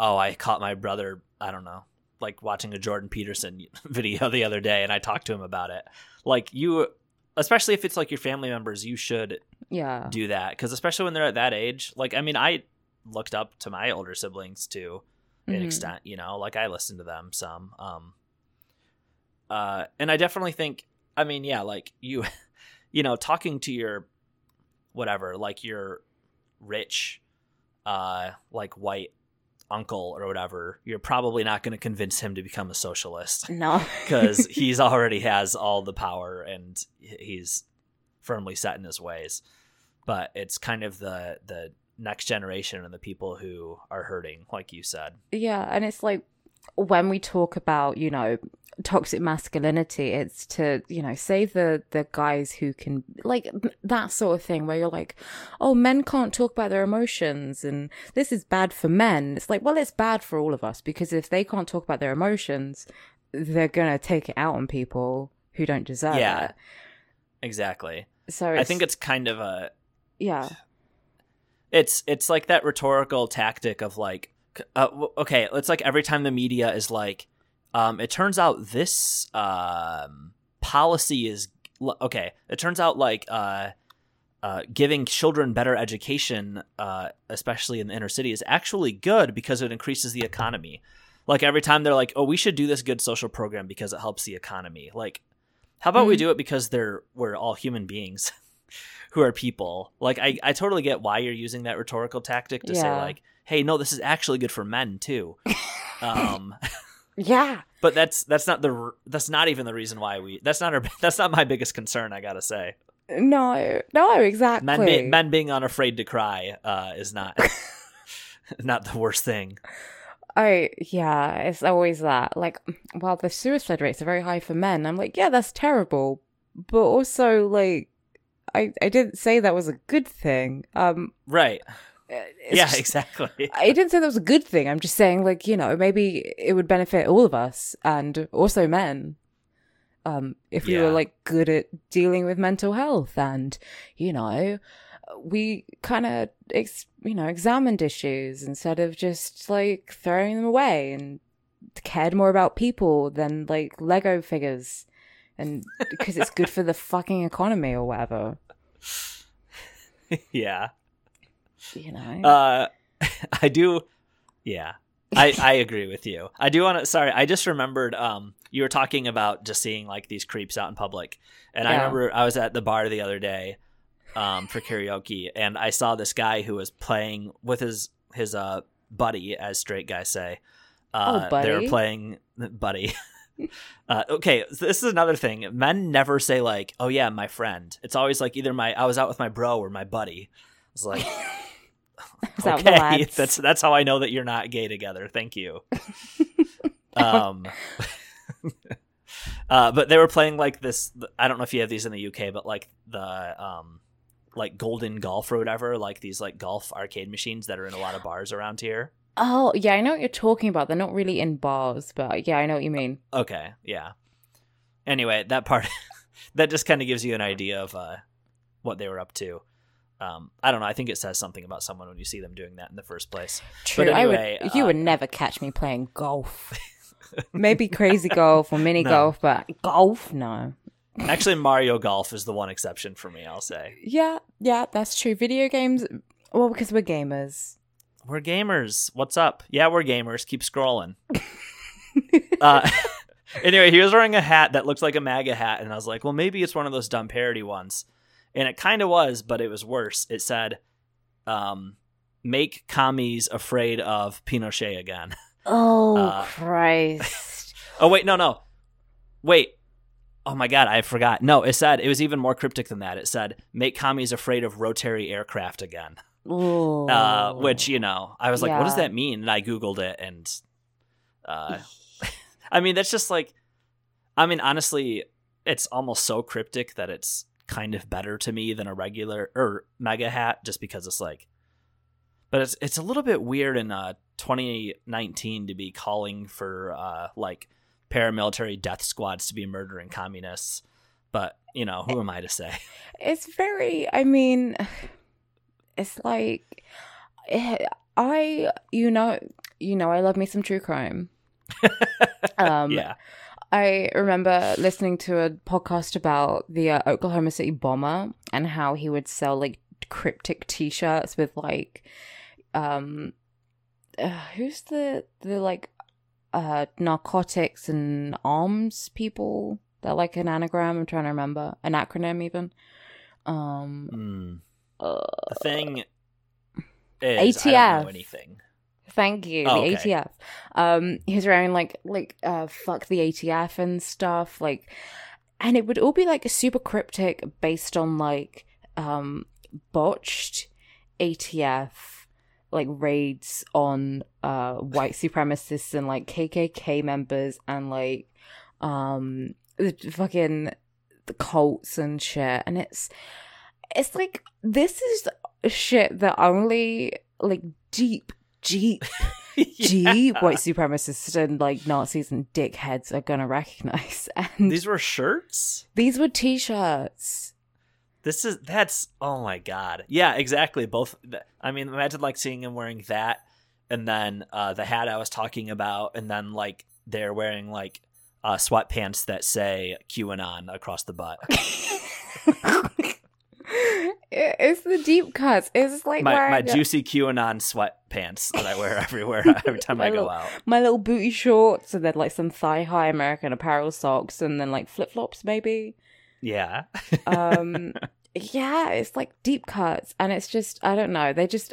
oh, I caught my brother. I don't know, like watching a Jordan Peterson video the other day, and I talked to him about it. Like you, especially if it's like your family members, you should yeah do that because especially when they're at that age. Like I mean, I looked up to my older siblings to an Mhm. extent. You know, like I listened to them some. Um, uh, and I definitely think. I mean, yeah, like you, you know, talking to your whatever, like your rich, uh, like white uncle or whatever, you're probably not going to convince him to become a socialist no because he's already has all the power and he's firmly set in his ways. But it's kind of the the next generation and the people who are hurting, like you said. Yeah, and it's like when we talk about, you know, toxic masculinity, it's to, you know, save the the guys who can like that sort of thing where you're like, "Oh, men can't talk about their emotions and this is bad for men." It's like, "Well, it's bad for all of us because if they can't talk about their emotions, they're going to take it out on people who don't deserve it. Yeah. it." Exactly. So I think it's kind of a yeah. it's it's like that rhetorical tactic of like uh, okay it's like every time the media is like um it turns out this um policy is okay, it turns out like uh, uh, giving children better education, uh, especially in the inner city, is actually good because it increases the economy. Like every time they're like, "Oh, we should do this good social program because it helps the economy." Like, how about we Mhm. do it because they're we're all human beings who are people. Like, I I totally get why you're using that rhetorical tactic to say like, "Hey, no, this is actually good for men too." um, Yeah. but that's that's not the that's not even the reason why we that's not our that's not my biggest concern. I gotta say, No, no, exactly. men be, men being unafraid to cry uh, is not not the worst thing. I yeah, it's always that. Like, well, the suicide rates are very high for men. I'm like, yeah, that's terrible, but also like, I I didn't say that was a good thing. Um, Right? It's yeah, just- exactly. I didn't say that was a good thing. I'm just saying, like, you know, maybe it would benefit all of us and also men. Um, if we Yeah. were like good at dealing with mental health and, you know, we kind of, ex- you know, examined issues instead of just like throwing them away and cared more about people than like Lego figures and because it's good for the fucking economy or whatever, yeah. You know? Uh, I do. Yeah, I I agree with you. I do want to. Sorry, I just remembered. Um, you were talking about just seeing like these creeps out in public, and I remember I was at the bar the other day, um, for karaoke, and I saw this guy who was playing with his his uh buddy, as straight guys say. Uh, Oh, They were playing buddy. Uh, okay, so this is another thing. Men never say like, "Oh yeah, my friend." It's always like either my I was out with my bro or my buddy. It's like, that okay, that's that's how I know that you're not gay together. Thank you. um, uh, but they were playing like this. I don't know if you have these in the UK, but like the um, like Golden Golf or whatever, like these like golf arcade machines that are in a lot of bars around here. Oh, yeah, I know what you're talking about. They're not really in bars, but yeah, I know what you mean. Okay, yeah. Anyway, that part that just kind of gives you an idea of uh, what they were up to. Um, I don't know. I think it says something about someone when you see them doing that in the first place. True. anyway, I would, you uh, would never catch me playing golf. Maybe crazy golf or mini No. golf, but golf, no. Actually, Mario Golf is the one exception for me. I'll say Yeah, yeah, that's true. Video games, well, because we're gamers. we're gamers. What's up? Yeah, we're gamers. Keep scrolling. uh, anyway, he was wearing a hat that looked like a MAGA hat, and I was like, well, maybe it's one of those dumb parody ones. And it kind of was, but it was worse. It said, um, "Make commies afraid of Pinochet again." Oh, Uh, Christ. oh wait, no, no, wait. Oh my god, I forgot. No, it said it was even more cryptic than that. It said, "Make commies afraid of rotary aircraft again." Ooh. uh, which you know i was like what does that mean and i googled it and uh, i mean that's just like i mean honestly it's almost so cryptic that it's kind of better to me than a regular or MAGA hat just because it's like but it's it's a little bit weird in uh 2019 to be calling for uh like paramilitary death squads to be murdering communists. But you know who am i to say? It's very, I mean, it's like, I, you know, you know, I love me some true crime. um, yeah I remember listening to a podcast about the uh, Oklahoma City bomber and how he would sell like cryptic T-shirts with like, um, uh, who's the the like, uh, narcotics and arms people that like an anagram. I'm trying to remember an acronym even. Um, Hmm. uh, The thing is, I don't know ATF. anything. Thank you, Oh, the okay. ATF. Um, he was wearing like like uh fuck the ATF and stuff, like, and it would all be like super cryptic based on like um botched ATF like raids on uh white supremacists and like KKK members and like um the fucking the cults and shit, and it's it's like this is shit that only like deep deep Yeah. white supremacists and like Nazis and dickheads are gonna recognize. And these, These were shirts. These were t-shirts. This is that's oh my god. Yeah, exactly. Both. I mean, imagine like seeing him wearing that, and then uh, the hat I was talking about, and then like they're wearing like uh, sweatpants that say QAnon across the butt. It- it's the deep cuts. It's like my my juicy QAnon sweatpants that I wear everywhere every time I go little- out. my little booty shorts, and then like some thigh high American Apparel socks, and then like flip flops maybe. Yeah. um yeah it's like deep cuts and it's just i don't know they just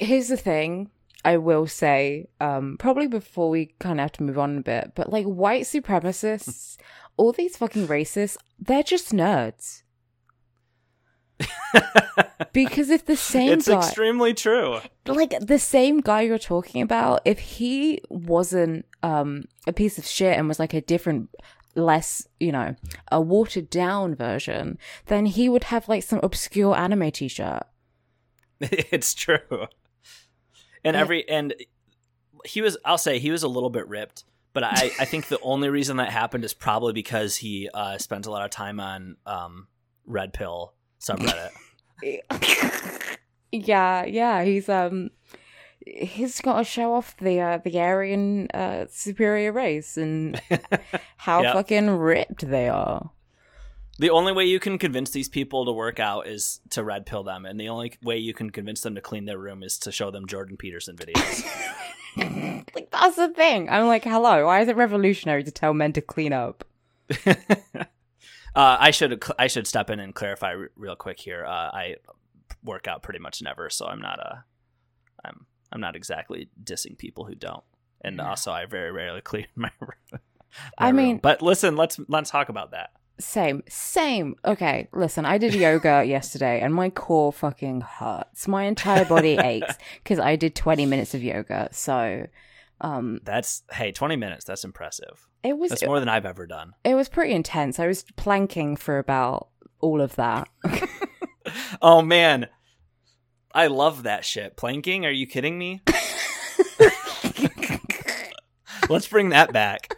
here's the thing i will say um probably before we kind of have to move on a bit but like white supremacists all these fucking racists they're just nerds because if the same it's guy extremely true. like the same guy you're talking about if he wasn't um a piece of shit and was like a different less you know a watered down version then he would have like some obscure anime t-shirt it's true. And Yeah. every and he was I'll say he was a little bit ripped, but I I think the only reason that happened is probably because he uh spent a lot of time on um Red Pill subreddit. yeah yeah he's um he's got to show off the uh, the aryan uh superior race and how Yep. fucking ripped they are the only way you can convince these people to work out is to red pill them, and the only way you can convince them to clean their room is to show them Jordan Peterson videos. like that's the thing i'm like hello why is it revolutionary to tell men to clean up Uh, I should I should step in and clarify r- real quick here. Uh, I work out pretty much never, so I'm not a I'm I'm not exactly dissing people who don't. And Yeah. also, I very rarely clean my. room- my I room. mean- but listen, let's let's talk about that. Same, same. Okay, listen, I did yoga yesterday and my core fucking hurts. My entire body aches because I did 20 minutes of yoga. So, um, That's hey, 20 minutes. That's impressive. it was That's more than I've ever done. it was pretty intense. I was planking for about all of that. Oh man, I love that shit. Planking? Are you kidding me? Let's bring that back.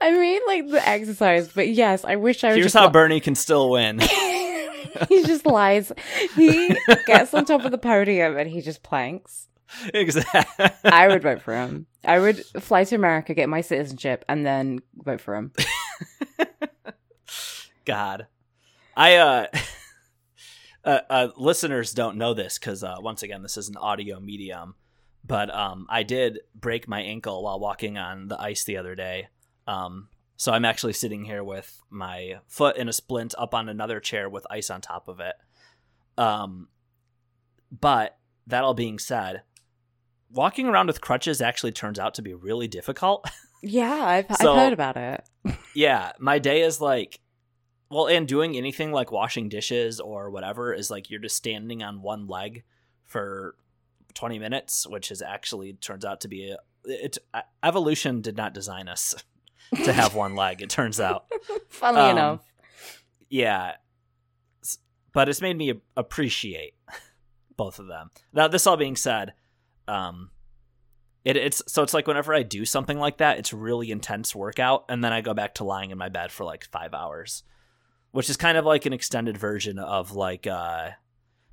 I mean, like the exercise, but yes, I wish I was Here's just how Bernie can still win. he just lies. He gets on top of the podium and he just planks. exactly. I would vote for him. I would fly to America, get my citizenship, and then vote for him. God, I uh, uh, uh listeners don't know this because uh, once again, this is an audio medium. But um, I did break my ankle while walking on the ice the other day. Um, so I'm actually sitting here with my foot in a splint up on another chair with ice on top of it. Um, but that all being said, walking around with crutches actually turns out to be really difficult. Yeah, I've, So- I've heard about it. yeah, my day is like, well, and doing anything like washing dishes or whatever is like you're just standing on one leg for 20 minutes, which is actually turns out to be a, it. Evolution did not design us to have one leg. It turns out, Funnily Um, enough. yeah, but it's made me appreciate both of them. Now, this all being said, um, it, it's so it's like whenever I do something like that, it's really intense workout, and then I go back to lying in my bed for like five hours, which is kind of like an extended version of like uh,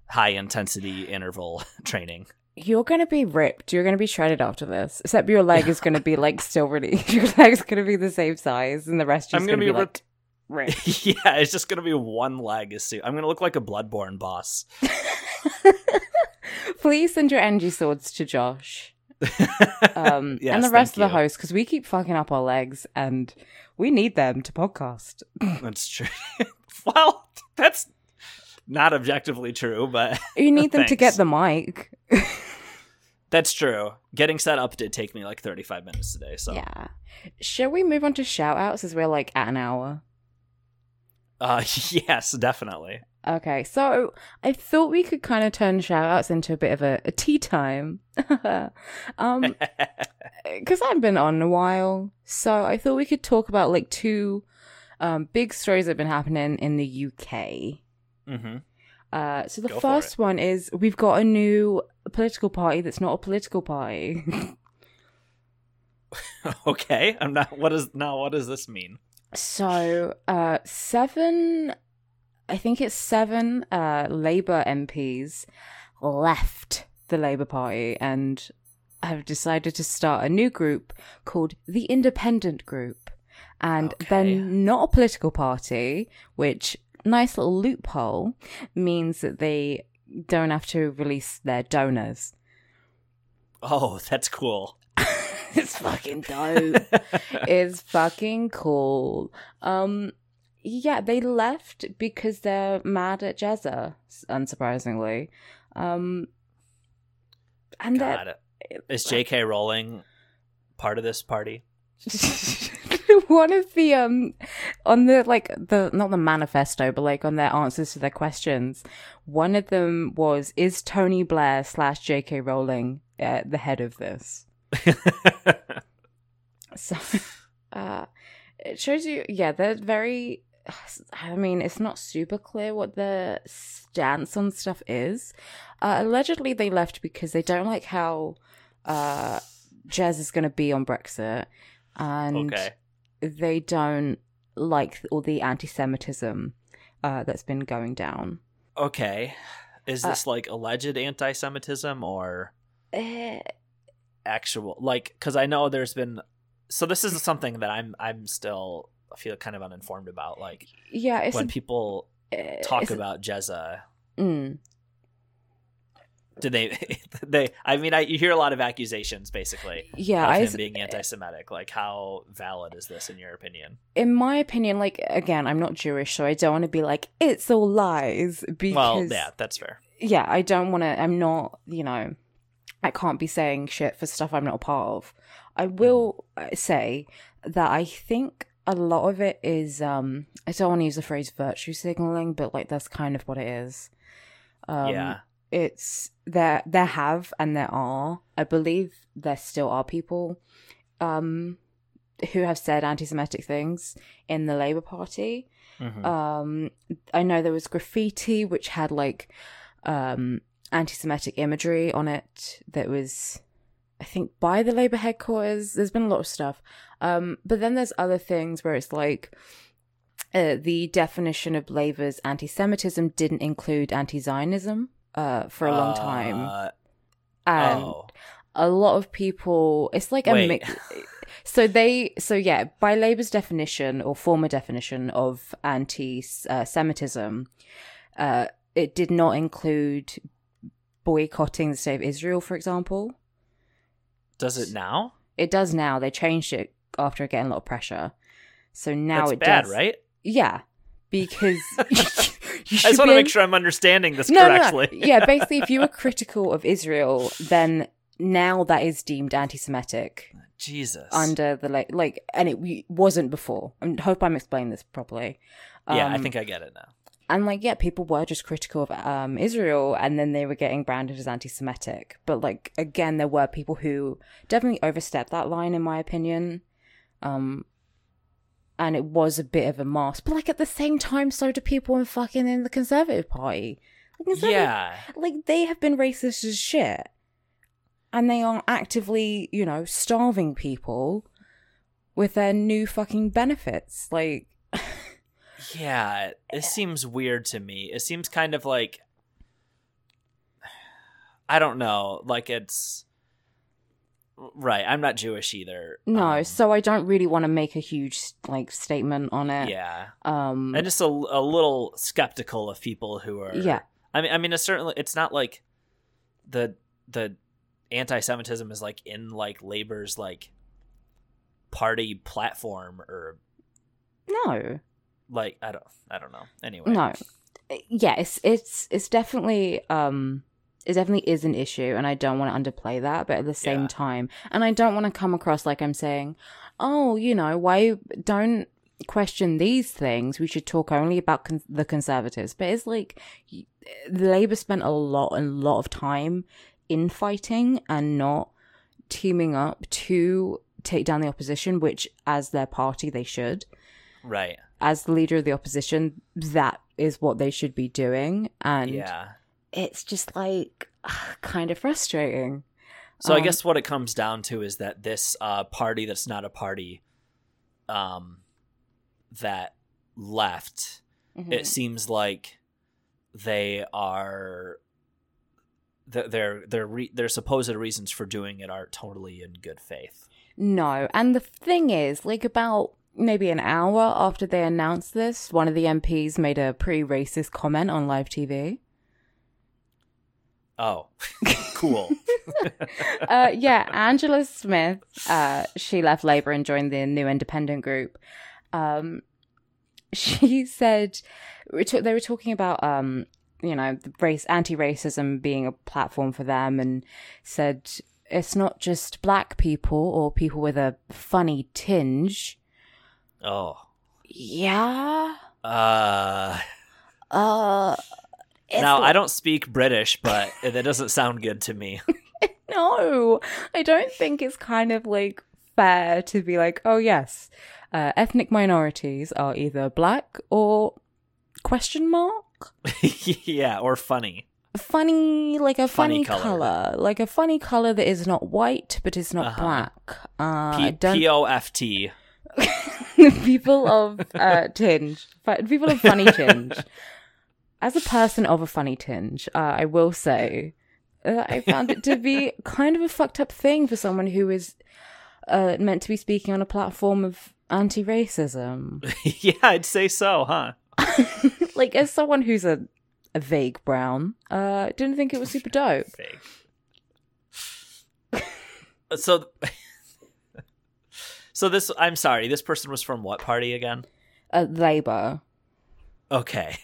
high intensity interval training. You're gonna be ripped. You're gonna be shredded after this. Except your leg is gonna be like still really. Your leg's gonna be the same size, and the rest I'm gonna gonna, be be, like ripped. yeah, it's just gonna be one leg. Is I'm gonna look like a bloodborne boss. Please send your energy swords to Josh. Um, Yes, and the rest of the you. hosts because we keep fucking up our legs and we need them to podcast. That's true. well, that's not objectively true, but You need them to get the mic. that's true. Getting set up did take me like 35 minutes today. So, Yeah. Shall we move on to shout outs as we're like at an hour? uh, yes, definitely. Okay, so I thought we could kind of turn shout outs into a bit of a, a tea time. um, because I've been on a while, so I thought we could talk about like two um, big stories that have been happening in the UK. hmm Uh, so the Go first one is we've got a new political party that's not a political party. Okay, I'm not. What is now? What does this mean? so uh, seven, I think it's seven uh, Labour MPs left the Labour Party and have decided to start a new group called the Independent Group. And Okay. they're not a political party, which, nice little loophole, means that they don't have to release their donors. Oh, that's cool. it's fucking dope. it's fucking cool. Um, yeah, they left because they're mad at Jezza, unsurprisingly. Um, and God. Is J.K. Rowling part of this party? one of the um on the like the not the manifesto but like on their answers to their questions one of them was is tony blair slash jk rowling uh, the head of this so uh it shows you yeah they're very i mean it's not super clear what their stance on stuff is uh, allegedly they left because they don't like how uh jez is going to be on brexit and okay. they don't like all the anti-Semitism uh, that's been going down. Okay. Is Uh, this like alleged anti-Semitism or Eh, actual like cuz I know there's been so this is something that I'm I'm still feel kind of uninformed about like yeah, when a, people eh, talk about Jezza mm, do they they I mean I you hear a lot of accusations basically yeah. of I, him being anti-Semitic like how valid is this in your opinion in my opinion, like again, I'm not Jewish, so I don't want to be like it's all lies because well yeah that's fair yeah, I don't want to. I'm not, you know, I can't be saying shit for stuff I'm not a part of. I will uh, say that I think a lot of it is. um I don't want to use the phrase virtue signaling, but like that's kind of what it is. Um, yeah it's there. There have and there are. I believe there still are people um who have said anti-Semitic things in the Labour Party. Mhm. Um, I know there was graffiti which had like um, anti-Semitic imagery on it that was, I think, by the Labour headquarters. There's been a lot of stuff, um, but then there's other things where it's like uh, the definition of Labour's anti-Semitism didn't include anti-Zionism uh, for a long time, Uh, and oh. a lot of people it's like a mix so they so yeah by labour's definition or former definition of anti-semitism uh it did not include boycotting the state of israel for example does it now it does now they changed it after getting a lot of pressure so now that's it bad does right yeah because you I just want to make sure I'm understanding this no, no, no. correctly. yeah, basically, if you were critical of Israel, then now that is deemed anti-Semitic Jesus. under the like, like, and it wasn't before. I hope I'm explaining this properly. yeah, I Um, think I get it now. And like, yeah, people were just critical of um, Israel, and then they were getting branded as anti-Semitic. But like, again, there were people who definitely overstepped that line, in my opinion. Um, and it was a bit of a mask. But like at the same time, so do people in fucking in the Conservative Party. The Conservative Yeah. like they have been racist as shit and they are actively you know starving people with their new fucking benefits like Yeah, it seems weird to me. It seems kind of like I don't know, like it's right. I'm not Jewish either. no Um, so i don't really want to make a huge like statement on it yeah, um I'm just a, a little skeptical of people who are. yeah I mean, I mean, it's certainly it's not like the the anti-Semitism is like in like Labor's like party platform or no like I don't I don't know. Anyway, no yeah it's it's it's definitely um it definitely is an issue and i don't want to underplay that but at the same Yeah. time and i don't want to come across like i'm saying oh you know why don't question these things we should talk only about con- the conservatives but it's like the labor spent a lot and a lot of time infighting and not teaming up to take down the opposition which as their party they should right? As the leader of the opposition, that is what they should be doing. And Yeah. it's just like kind of frustrating. So I Um, guess what it comes down to is that this uh, party that's not a party, um, that left, Mhm. it seems like they are th- their their re- their supposed reasons for doing it aren't totally in good faith. No. And the thing is, like, about maybe an hour after they announced this, one of the MPs made a pretty racist comment on live TV. Oh, cool. uh, yeah, Angela Smith, uh, she left Labour and joined the new independent group. Um, she said they were talking about um, you know the race anti-racism being a platform for them, and said it's not just black people or people with a funny tinge. Oh, Yeah. uh, Uh. now I don't speak British, but that doesn't sound good to me. No, I don't think it's kind of like fair to be like, oh yes, uh, ethnic minorities are either black or question mark yeah, or funny. funny, like a Funny funny, color. color. like a funny color that is not white but is not Uh-huh. black. Uh. P O F T. people of uh, tinge, people of funny tinge. As a person of a funny tinge, uh, I will say uh, I found it to be kind of a fucked up thing for someone who is uh, meant to be speaking on a platform of anti-racism. yeah, I'd say so, huh? like, as someone who's a, a vague brown, uh, I didn't think it was super dope. Fake. so, so this. I'm sorry. This person was from what party again? Uh, Labour. Okay,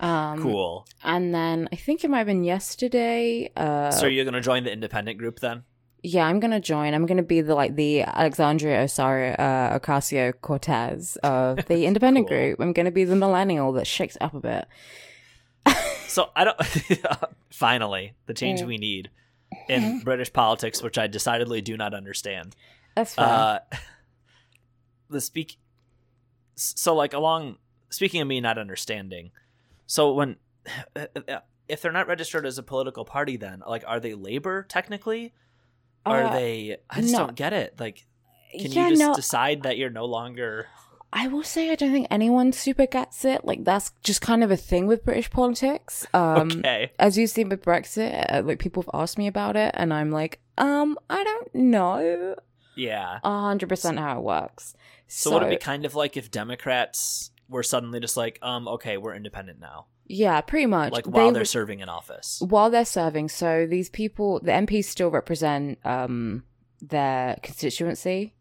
Um, cool. And then I think it might have been yesterday. Uh, so you're gonna join the independent group then? Yeah, I'm gonna join. I'm gonna be the like the Alexandria Osario uh, Ocasio Cortez of the independent Cool. group. I'm gonna be the millennial that shakes up a bit. So I don't. finally, the change Mm. we need in British politics, which I decidedly do not understand. That's fine. Uh, the speak. So like along speaking of me not understanding, so when if they're not registered as a political party, then like are they labor technically? Are Uh, they? I just no. don't get it. Like, can yeah, you just no, decide that you're no longer? I will say I don't think anyone super gets it. Like that's just kind of a thing with British politics. Um, okay. as you've seen with Brexit, uh, like people have asked me about it, and I'm like, um, I don't know Yeah. a hundred percent how it works. So, would it be kind of like if Democrats were suddenly just like, um, okay, we're independent now, yeah, pretty much. like while they're serving in office? while they're serving so these people the mps still represent um their constituency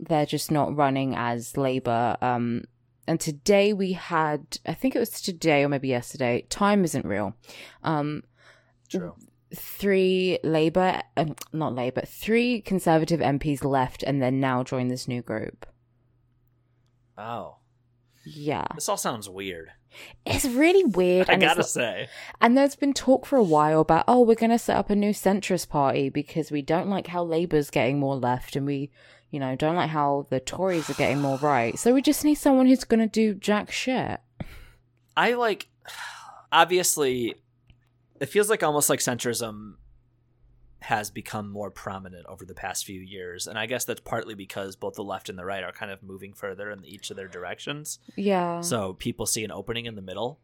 they're just not running as labor um and today we had i think it was today or maybe yesterday time isn't real um True. Three labor um, not labor three conservative mps left and then now join this new group Oh, yeah this all sounds weird. it's really weird I gotta say. And there's been talk for a while about, oh, we're going to set up a new centrist party because we don't like how Labour's getting more left and we, you know, don't like how the Tories are getting more right. So we just need someone who's going to do jack shit. I like obviously it feels like almost like centrism has become more prominent over the past few years and I guess that's partly because both the left and the right are kind of moving further in each of their directions. Yeah. So people see an opening in the middle.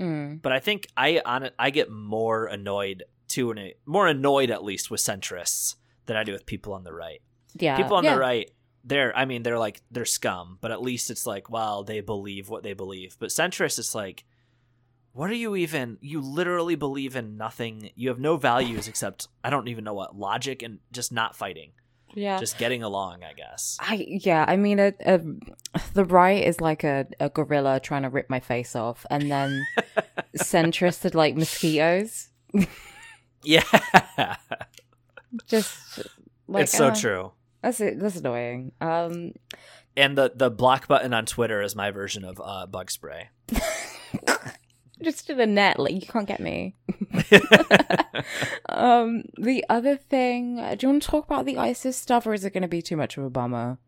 Mm. But I think I on it I get more annoyed to an more annoyed at least with centrists than I do with people on the right. Yeah. people on yeah. the right they're i mean they're like they're scum but at least it's like well they believe what they believe but centrist it's like what are you even you literally believe in nothing you have no values except i don't even know what logic and just not fighting Yeah. just getting along i guess I yeah, I mean, a, a, the right is like a, a gorilla trying to rip my face off, and then centrist are like mosquitoes. yeah Just like it's so uh, true That's it. That's annoying. Um, and the the block button on twitter is my version of uh, bug spray just in a net, like you can't get me. um, the other thing, uh, do you want to talk about the ISIS stuff, or is it going to be too much of a bummer?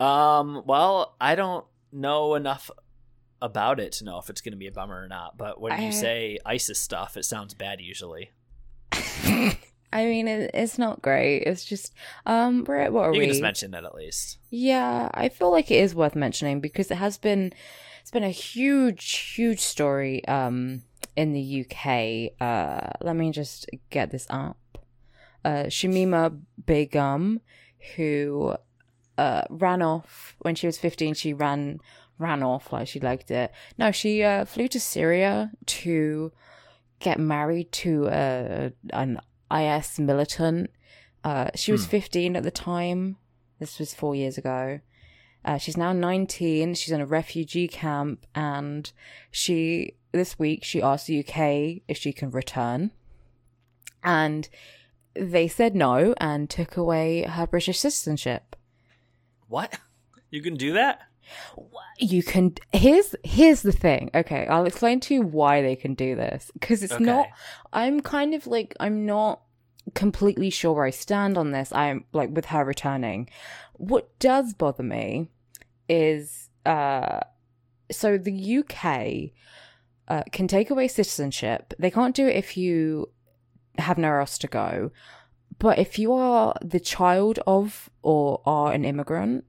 Um, well, I don't know enough about it to know if it's going to be a bummer or not. But when I- you say ISIS stuff, it sounds bad usually. I mean, it, it's not great. It's just, um, we're at what are You we? can just mention it at least. Yeah, I feel like it is worth mentioning because it has been it's been a huge, huge story um in the UK. Uh, let me just get this up. Uh, Shamima Begum, who uh, ran off when she was 15, she ran ran off like she liked it. No, she uh, flew to Syria to get married to uh, an IS militant. Uh, she was 15 at the time. This was four years ago. Uh, she's now 19. She's in a refugee camp, and she this week she asked the UK if she can return, and they said no and took away her British citizenship. What? You can do that? You can here's here's the thing. Okay, I'll explain to you why they can do this because it's Okay. not. I'm kind of like I'm not completely sure where I stand on this. I'm like with her returning. What does bother me is uh so the UK uh, can take away citizenship. They can't do it if you have nowhere else to go. But if you are the child of or are an immigrant,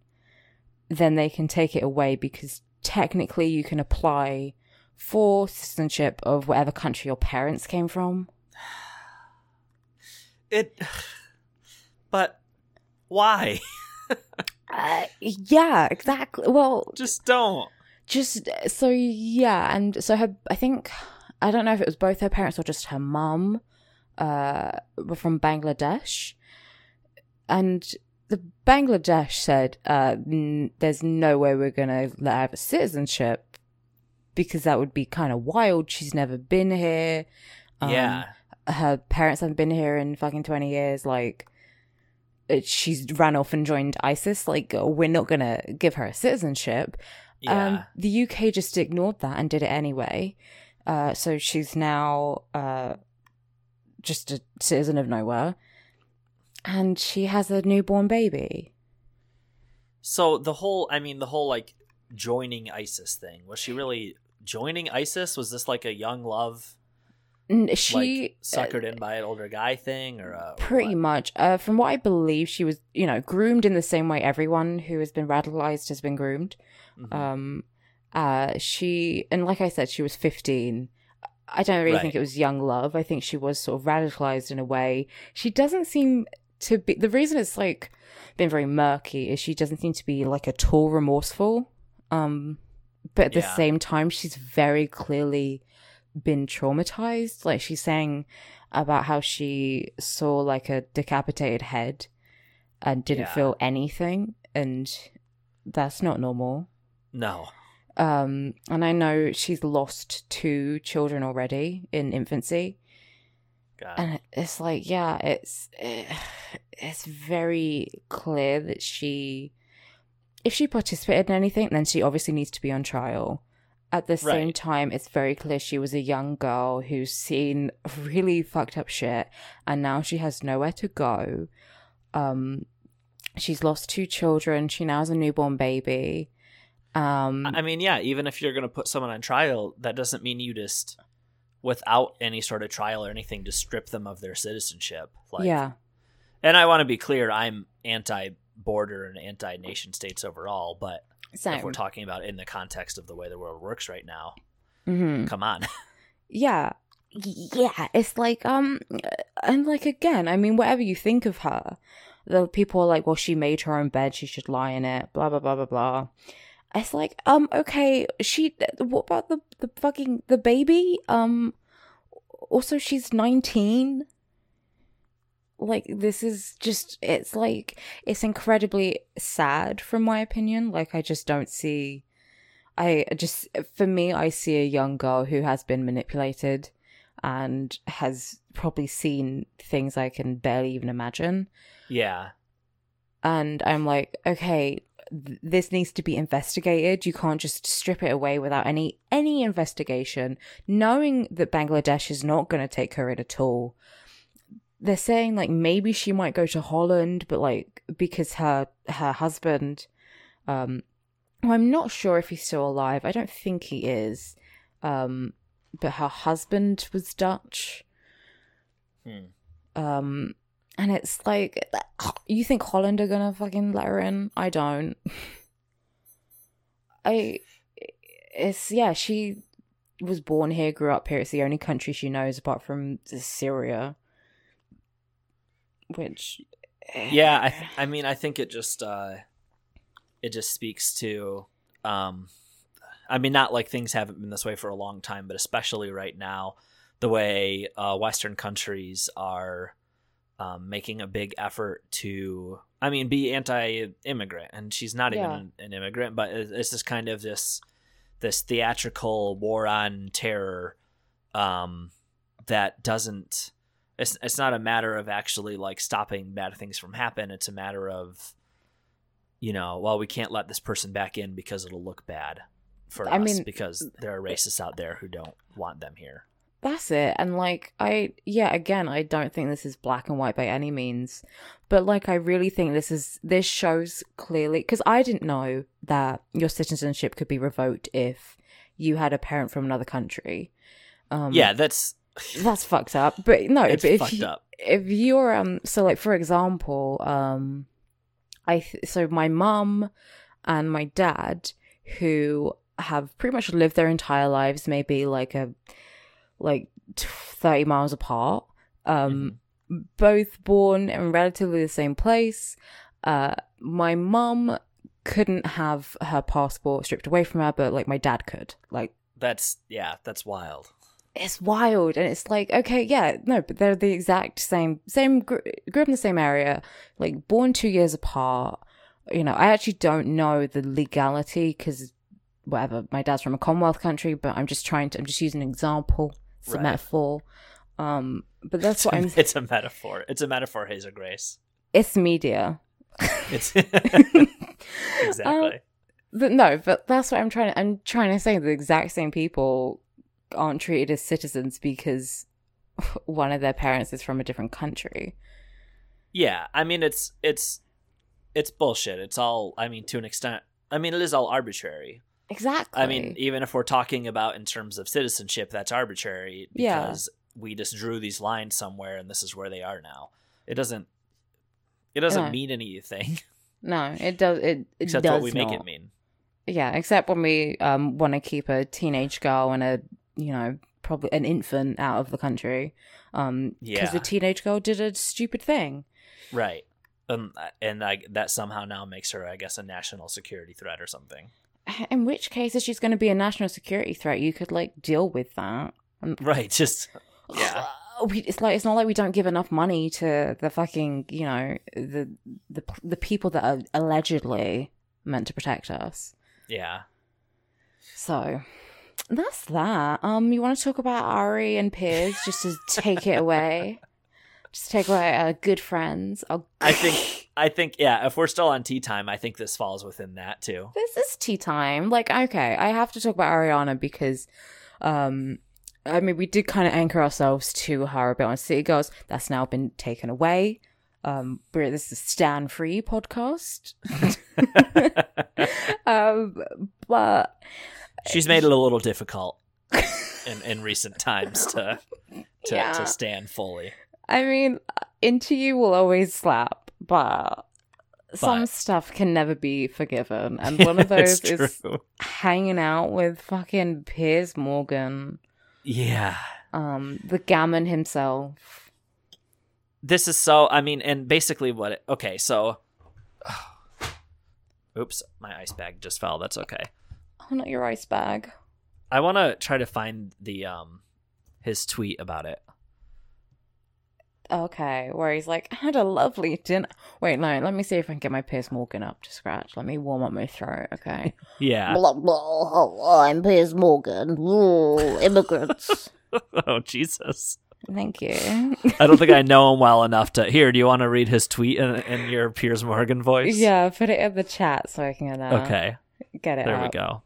then they can take it away because technically you can apply for citizenship of whatever country your parents came from. It. But why? Uh, yeah, exactly. Well, Just don't. just so yeah, and so her. I think I don't know if it was both her parents or just her mum. Uh, were from Bangladesh, and the Bangladesh said, uh, n- "There's no way we're gonna let her have a citizenship because that would be kind of wild. She's never been here. Um, yeah. Her parents haven't been here in fucking 20 years like it- she's ran off and joined isis like we're not gonna give her a citizenship Yeah. um the uk just ignored that and did it anyway uh so she's now uh just a citizen of nowhere and she has a newborn baby so the whole, I mean, the whole like joining ISIS thing was she really joining ISIS? Was this like a young love, she like suckered in by an older guy thing, or uh, Pretty much. Uh, from what I believe, she was, you know, groomed in the same way everyone who has been radicalized has been groomed. Mhm. Um, uh, she, and like I said, she was 15. I don't really think it was young love. I think she was sort of radicalized in a way. She doesn't seem to be, the reason it's like been very murky is she doesn't seem to be like at all remorseful. Um, but at the same time, she's very clearly been traumatized. Like she's saying about how she saw like a decapitated head and didn't Yeah. feel anything, and that's not normal. No. Um, and I know she's lost two children already in infancy, God. and it's like, yeah, it's it's very clear that she, if she participated in anything, then she obviously needs to be on trial. At the same time, it's very clear she was a young girl who's seen really fucked up shit, and now she has nowhere to go. Um, she's lost two children. She now has a newborn baby. Um, I mean, yeah, even if you're going to put someone on trial, that doesn't mean you just, without any sort of trial or anything, to strip them of their citizenship. Like, yeah, And I want to be clear, I'm anti border and anti nation states overall, but same. if we're talking about in the context of the way the world works right now, Mhm. come on. yeah yeah it's like um and like again i mean whatever you think of her the people are like well she made her own bed she should lie in it blah blah blah blah blah it's like um okay she what about the the fucking the baby um also she's 19 like this is just it's like it's incredibly sad from my opinion like i just don't see I just, for me, I see a young girl who has been manipulated and has probably seen things I can barely even imagine. yeah. And I'm like, okay, th- this needs to be investigated. You can't just strip it away without any any investigation, knowing that Bangladesh is not going to take her in at all. They're saying like maybe she might go to Holland, but like because her her husband, um, I'm not sure if he's still alive. I don't think he is. Um, but her husband was Dutch. Hmm. Um, and it's like, you think Holland are gonna fucking let her in? I don't. I, it's yeah. She was born here, grew up here. It's the only country she knows apart from Syria. Which, yeah, I th- I mean, I think it just uh, it just speaks to, um, I mean, not like things haven't been this way for a long time, but especially right now, the way uh, Western countries are um, making a big effort to, I mean, be anti-immigrant, and she's not even Yeah. an, an immigrant, but it's just kind of this this theatrical war on terror um, that doesn't. It's it's not a matter of actually like stopping bad things from happen. It's a matter of, you know, well, we can't let this person back in because it'll look bad for I us mean, because there are racists out there who don't want them here. That's it. And like I yeah, again, I don't think this is black and white by any means. But like I really think this is this shows clearly cuz I didn't know that your citizenship could be revoked if you had a parent from another country. Um yeah, that's That's fucked up. But no, it's but if fucked you, up. if you're um so like for example um i th- so my mum and my dad who have pretty much lived their entire lives maybe like a like 30 miles apart um both born in relatively the same place uh my mum couldn't have her passport stripped away from her but like my dad could like That's yeah, that's wild. It's wild and it's like okay yeah no but they're the exact same same gr- grew up in the same area like born two years apart you know i actually don't know the legality because whatever my dad's from a commonwealth country but i'm just trying to i'm just using an example it's a metaphor um but that's It's what a, i'm it's a metaphor. It's a metaphor, Hazel Grace. it's media It's Um, exactly. But no, but that's what I'm trying to. I'm trying to say the exact same people aren't treated as citizens because one of their parents is from a different country. yeah, I mean it's it's it's bullshit. It's all I mean to an extent. I mean it is all arbitrary. Exactly. I mean, even if we're talking about in terms of citizenship, that's arbitrary Yeah. because we just drew these lines somewhere and this is where they are now. It doesn't it doesn't No. mean anything no, it does. It, it except does what we make it mean. Yeah, except when we um want to keep a teenage girl and a you know probably an infant out of the country, um because the Yeah. teenage girl did a stupid thing. Right. Um, and I, that somehow now makes her, I guess, a national security threat or something. In which case, if she's going to be a national security threat, you could like deal with that. Right. Just Yeah. we, it's like it's not like we don't give enough money to the fucking you know the the the people that are allegedly meant to protect us. yeah. So that's that. Um, you want to talk about Ari and Piers just to take it away? Just take away our good friends. Our... I think I think yeah, if we're still on tea time, I think this falls within that too. this is tea time. Like, okay, I have to talk about Ariana because, um, I mean, we did kind of anchor ourselves to her a bit on City Girls. That's now been taken away. Um, but this is a Stan Free podcast. um, but She's made it a little difficult in, in recent times to to, Yeah. to stand fully. I mean, into you will always slap, but. Some stuff can never be forgiven, and one of those is true. hanging out with fucking Piers Morgan. Yeah. um the gammon himself This is so I mean, and basically what it, okay, so Oops, my ice bag just fell. That's okay. Oh not your ice bag I want to try to find the um his tweet about it. okay where he's like I had a lovely dinner wait no let me see if i can get my Piers morgan up to scratch let me warm up my throat okay Yeah. Blah, blah, hello, I'm Piers Morgan. Ooh, immigrants. oh Jesus. thank you I don't think I know him well enough to. Here, do you want to read his tweet in, in your Piers Morgan voice? yeah put it in the chat so i can uh, Okay. get it There we go.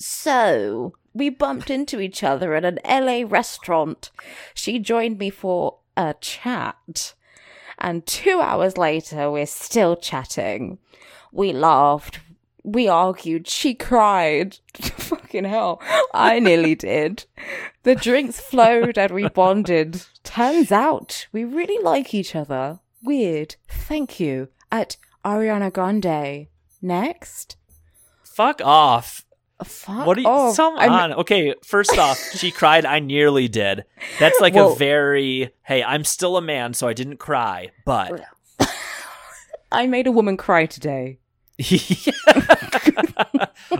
So, we bumped into each other at an LA restaurant. She joined me for a chat. And two hours later, we're still chatting. We laughed. We argued. She cried. Fucking hell. I nearly did. The drinks flowed and we bonded. Turns out we really like each other. Weird. Thank you. At Ariana Grande. Next. Fuck off. Fuck What are you? Oh, off. Come on. Okay, first off, she cried. I nearly did. That's like Well- a very hey. I'm still a man, so I didn't cry. But I made a woman cry today.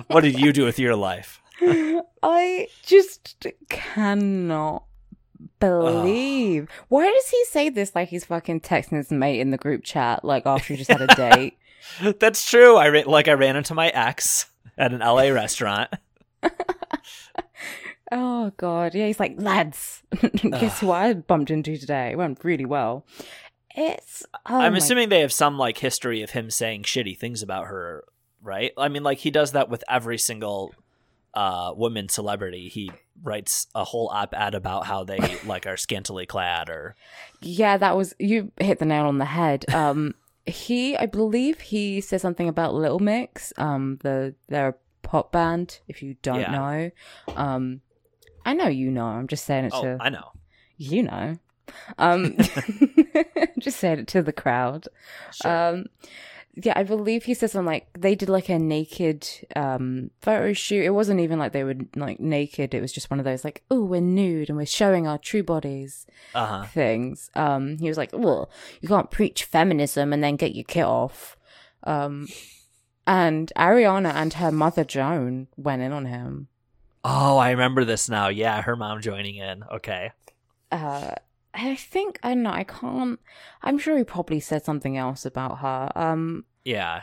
what did you do with your life? I just cannot believe. Why does he say this like he's fucking texting his mate in the group chat like after he just had a date? That's true. I ra- like I ran into my ex at an LA restaurant. oh god, yeah. He's like, lads, guess who I bumped into today? It went really well. It's. Oh I'm assuming they have some like history of him saying shitty things about her, right? I mean, like he does that with every single uh woman celebrity. He writes a whole op-ed about how they like are scantily clad or Yeah, that was you hit the nail on the head. Um, he, I believe, he says something about Little Mix. Um, the they're a pop band. If you don't Yeah. know, um, I know you know. I'm just saying it oh, to I know. you know. Um, just saying it to the crowd. Sure. Um, yeah, I believe he says something like they did like a naked um photo shoot. It wasn't even like they were like naked. It was just one of those like, oh, we're nude and we're showing our true bodies uh-huh. things. Um, he was like, well, you can't preach feminism and then get your kit off. Um, and Ariana and her mother Joan went in on him. Oh, I remember this now. Yeah, her mom joining in. Okay. Uh, I think I don't know. I can't. I'm sure he probably said something else about her. Um, Yeah.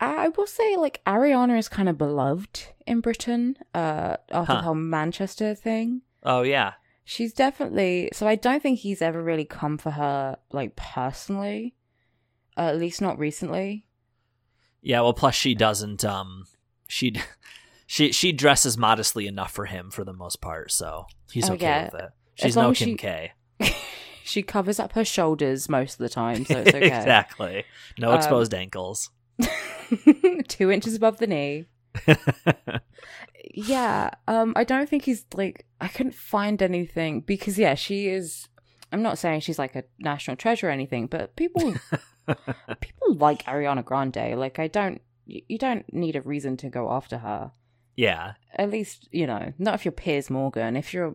I I will say like Ariana is kind of beloved in Britain. Uh, after Huh. the whole Manchester thing. Oh yeah. She's definitely so. I don't think he's ever really come for her like personally, uh, at least not recently. Yeah, well plus she doesn't um she she she dresses modestly enough for him for the most part, so he's okay with it. She's no Kim she- K. she covers up her shoulders most of the time, so it's okay. exactly. No Um, exposed ankles. Two inches above the knee. Yeah, um, I don't think he's like I couldn't find anything because yeah, she is. I'm not saying she's like a national treasure or anything, but people people like Ariana Grande. Like I don't, you don't need a reason to go after her. yeah. At least you know, not if you're Piers Morgan. If you're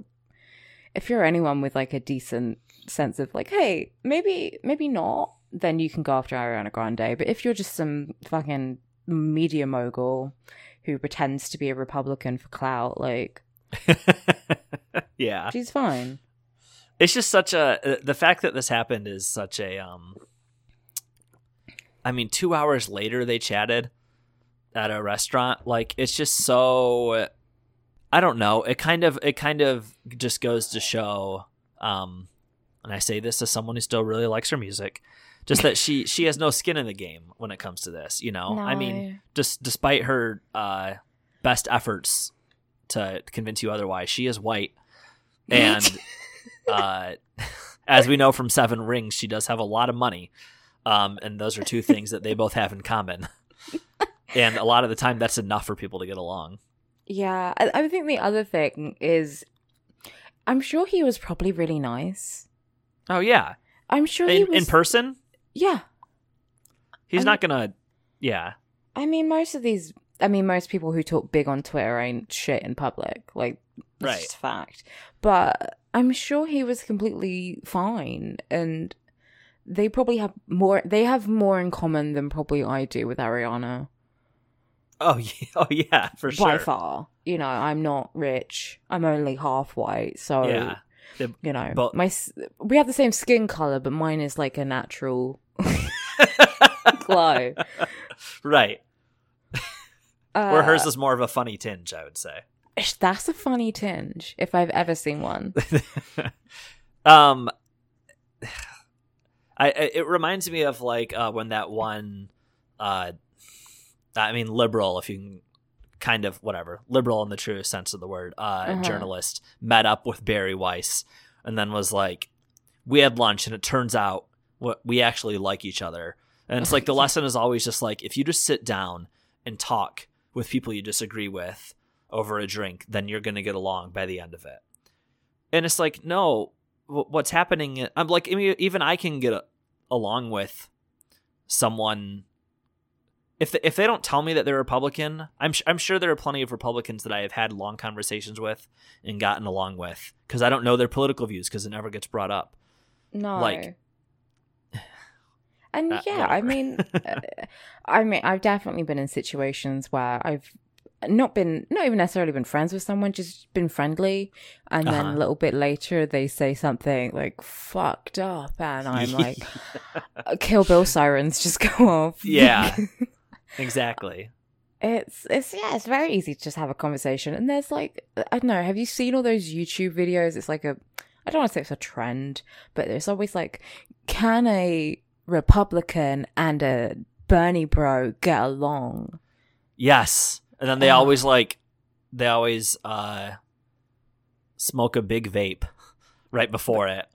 if you're anyone with like a decent sense of like, hey, maybe maybe not, then you can go after Ariana Grande. But if you're just some fucking media mogul who pretends to be a Republican for clout, like yeah. she's fine. It's just such a the fact that this happened is such a um I mean 2 hours later they chatted at a restaurant like it's just so I don't know. It kind of it kind of just goes to show um and I say this as someone who still really likes her music just that she she has no skin in the game when it comes to this you know? I mean just despite her uh best efforts to convince you otherwise she is white. And uh as we know from seven rings she does have a lot of money. Um and those are two things that they both have in common. And a lot of the time that's enough for people to get along Yeah, I, I think the other thing is, I'm sure he was probably really nice. oh yeah I'm sure he in, was. in person yeah, he's I not gonna yeah I mean, most of these. I mean, most people who talk big on Twitter ain't shit in public. Like, that's Right. just a fact. But I'm sure he was completely fine, and they probably have more. They have more in common than probably I do with Ariana. Oh yeah oh yeah for sure By far, you know, I'm not rich. I'm only half white, so yeah you know, But- my we have the same skin color, but mine is like a natural glow. right Uh, where hers is more of a funny tinge i would say That's a funny tinge if I've ever seen one. um I, I it reminds me of like uh when that one uh I mean liberal if you can kind of whatever liberal in the truest sense of the word uh Uh-huh. journalist met up with Bari Weiss and then was like we had lunch and it turns out what we actually like each other and it's like the lesson is always just like if you just sit down and talk with people you disagree with over a drink then you're going to get along by the end of it and it's like no what's happening i'm like even i can get along with someone if they, if they don't tell me that they're Republican, I'm sh- I'm sure there are plenty of Republicans that I have had long conversations with and gotten along with because I don't know their political views because it never gets brought up. No. Like- and Uh, yeah, I mean, uh, I mean, I've definitely been in situations where I've not been, not even necessarily been friends with someone, just been friendly, and then Uh-huh. a little bit later they say something like "fucked up," and I'm like, "Kill Bill sirens just go off." Yeah. exactly. It's it's yeah, it's very easy to just have a conversation. And there's like I don't know, have you seen all those YouTube videos? It's like a I don't want to say it's a trend, but there's always like can a Republican and a Bernie bro get along? Yes, and then they always like they always uh smoke a big vape right before it.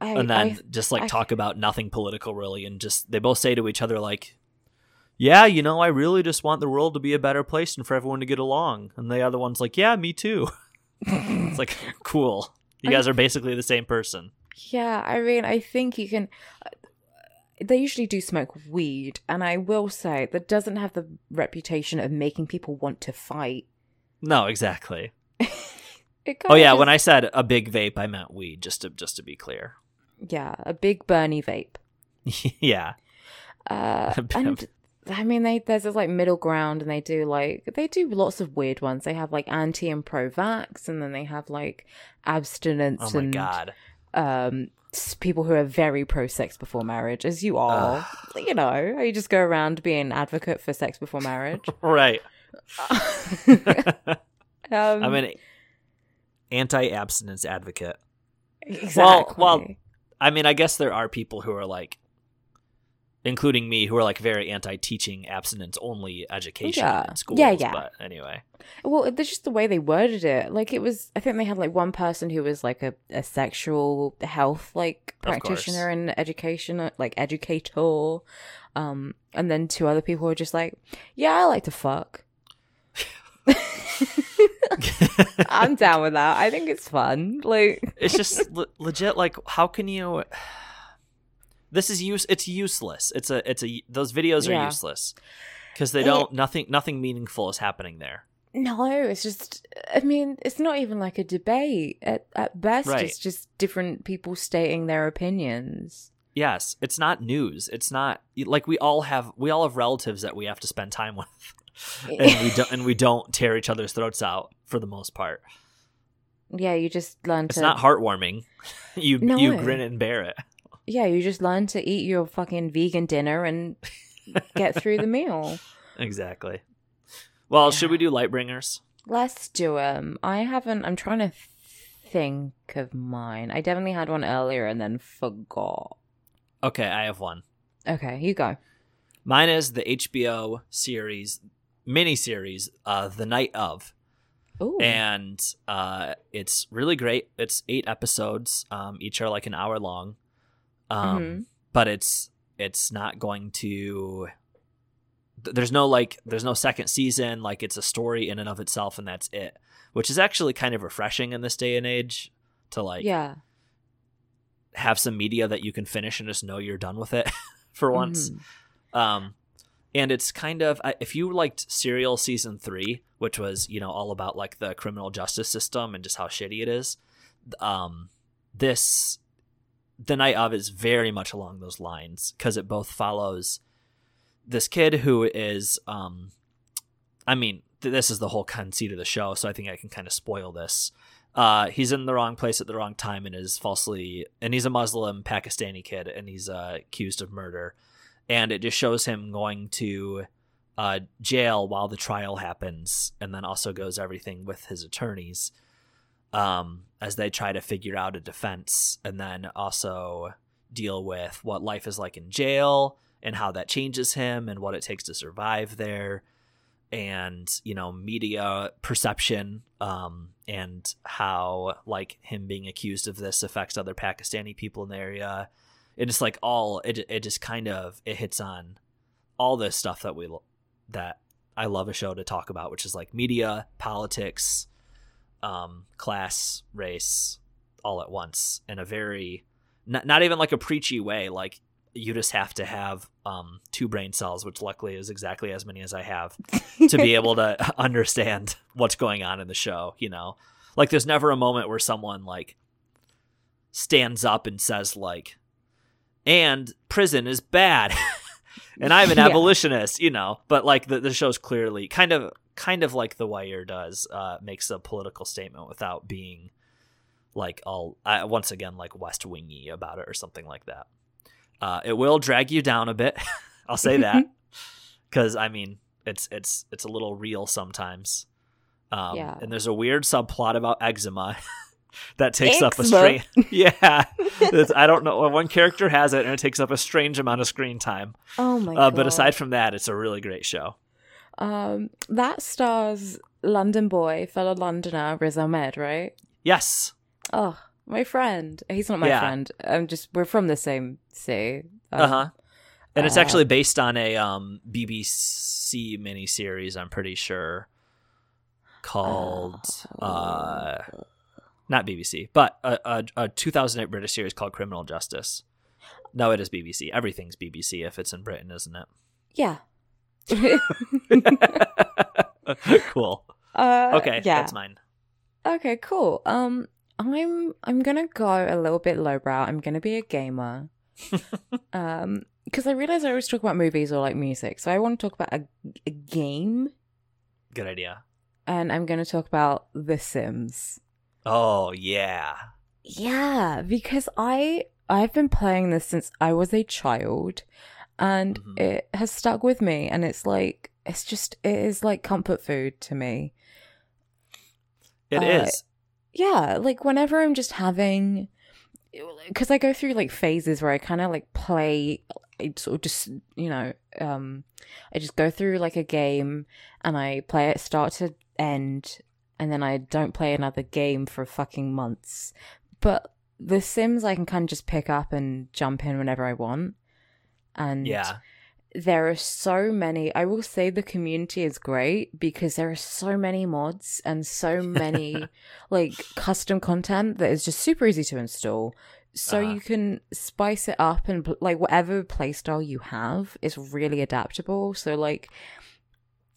I, and then I- just like I- talk about nothing political really and just they both say to each other like yeah you know i really just want the world to be a better place and for everyone to get along and the other one's like yeah me too it's like cool you guys are basically the same person yeah, I mean, I think you can. They usually do smoke weed, and I will say that doesn't have the reputation of making people want to fight. no exactly oh yeah when i said a big vape i meant weed just to just to be clear yeah, a big Bernie vape. yeah Uh, and I mean, they there's this like middle ground, and they do like they do lots of weird ones. They have like anti and pro vax, and then they have like abstinence oh my and god um people who are very pro sex before marriage, as you are. You know, you just go around being an advocate for sex before marriage. right um, i'm an anti-abstinence advocate exactly. well, I mean, I guess there are people who are like, including me, who are like very anti-teaching abstinence only education Yeah. in schools. Yeah, yeah. But anyway, Well, it's just the way they worded it. Like it was, I think they had like one person who was like a, a sexual health like practitioner and education like educator, um, and then two other people were just like, yeah, I like to fuck. I'm down with that. I think it's fun. Like, it's just le- legit. Like, how can you? This is use. It's useless. It's a. It's a. Those videos are Yeah. useless because they don't. Nothing. Nothing meaningful is happening there. no, it's just. I mean, it's not even like a debate. At at best, Right. it's just different people stating their opinions. Yes, it's not news. It's not like we all have. We all have relatives that we have to spend time with, and we don't. And we don't tear each other's throats out for the most part. Yeah, you just learn It's to. not heartwarming. You No. you grin and bear it. Yeah, you just learn to eat your fucking vegan dinner and get through the meal. Exactly. Well, should we do Lightbringers? Let's do them. I haven't. I'm trying to think of mine. I definitely had one earlier and then forgot. Okay, I have one. Okay, you go. Mine is the HBO series miniseries, uh, The Night of, Ooh. and uh, it's really great. It's eight episodes. Um, each are like an hour long. Um, Mhm. but it's it's not going to. There's no like. There's no second season. Like it's a story in and of itself, and that's it. Which is actually kind of refreshing in this day and age to like yeah. have some media that you can finish and just know you're done with it for once. Mhm. Um, and it's kind of if you liked Serial season three, which was you know all about like the criminal justice system and just how shitty it is. Um, this the night of is very much along those lines because it both follows this kid who is um, I mean th- this is the whole conceit of the show, so I think I can kind of spoil this. Uh, he's in the wrong place at the wrong time and is falsely and he's a Muslim Pakistani kid and he's uh, accused of murder and it just shows him going to uh, jail while the trial happens, and then also goes everything with his attorneys um, as they try to figure out a defense, and then also deal with what life is like in jail and how that changes him and what it takes to survive there, and you know media perception um, and how like him being accused of this affects other Pakistani people in the area. It just like all it it just kind of it hits on all this stuff that we that I love a show to talk about, which is like media, politics, um, class, race, all at once in a very not, not even like a preachy way. Like you just have to have um, two brain cells, which luckily is exactly as many as I have, to be able to understand what's going on in the show. You know, like there's never a moment where someone like stands up and says like, "And prison is bad," and I'm an Yeah. abolitionist. You know, but like the the show's clearly kind of kind of like The Wire does, uh, makes a political statement without being like all uh, once again like West Wingy about it or something like that. Uh, it will drag you down a bit. I'll say that because I mean it's it's it's a little real sometimes. Um, Yeah. And there's a weird subplot about eczema that takes up a Eczema? strange. Yeah, I don't know. One character has it, and it takes up a strange amount of screen time. Oh my Uh, god! but aside from that, it's a really great show. Um, that stars London boy, fellow Londoner Riz Ahmed, right? Yes. Oh, my friend. He's not my Yeah. friend. I'm just we're from the same city. Um, Uh huh. And it's uh, actually based on a um, BBC miniseries, I'm pretty sure, called Oh. uh, not BBC, but a, a, a 2008 British series called Criminal Justice. No, it is BBC. Everything's BBC if it's in Britain, isn't it? Yeah. cool. uh, Okay, Yeah. that's mine. Okay. Cool. Um, I'm I'm gonna go a little bit lowbrow. I'm gonna be a gamer. um, because I realize I always talk about movies or like music, so I want to talk about a, a game, Good idea. and I'm gonna talk about The Sims. Oh yeah. Yeah, because I I've been playing this since I was a child and Mhm. it has stuck with me and it's like it's just it is like comfort food to me. It Uh, is. Yeah, like whenever I'm just having cuz I go through like phases where I kind of like play I sort of just, you know, um I just go through like a game and I play it start to end and then I don't play another game for fucking months. But The Sims I can kind of just pick up and jump in whenever I want. And Yeah. there are so many i will say the community is great because there are so many mods and so many like custom content that is just super easy to install so Uh-huh. you can spice it up and like whatever playstyle you have is really adaptable so like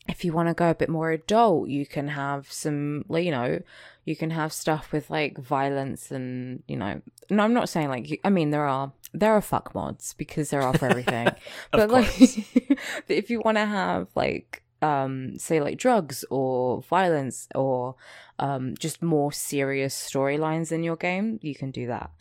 if you want to go a bit more adult you can have some you know you can have stuff with like violence and you know no i'm not saying like i mean there are there are fuck mods because there are for everything. But like if you want to have like um say like drugs or violence or um just more serious storylines in your game you can do that.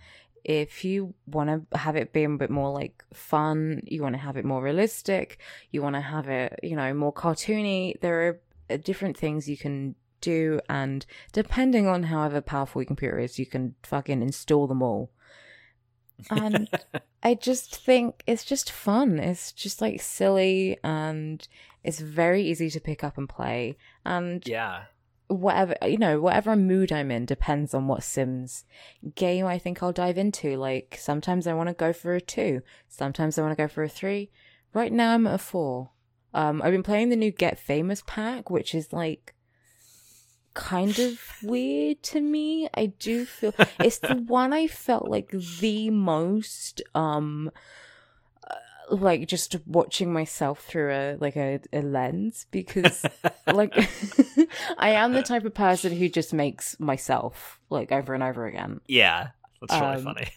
If you want to have it be a bit more like fun you want to have it more realistic you want to have it you know more cartoony there are uh, different things you can do. And depending on however powerful your computer is you can fucking install them all and I just think it's just fun. It's just like silly and it's very easy to pick up and play. And yeah. whatever, you know, whatever mood I'm in depends on what Sims game I think I'll dive into. Like sometimes I want to go for a two, sometimes I want to go for a three. Right now I'm at a four. Um, I've been playing the new Get Famous pack, which is like kind of weird to me. I do feel it's the one I felt like the most um uh, like just watching myself through a like a, a lens because like I am the type of person who just makes myself like over and over again. Yeah. That's really Um, funny.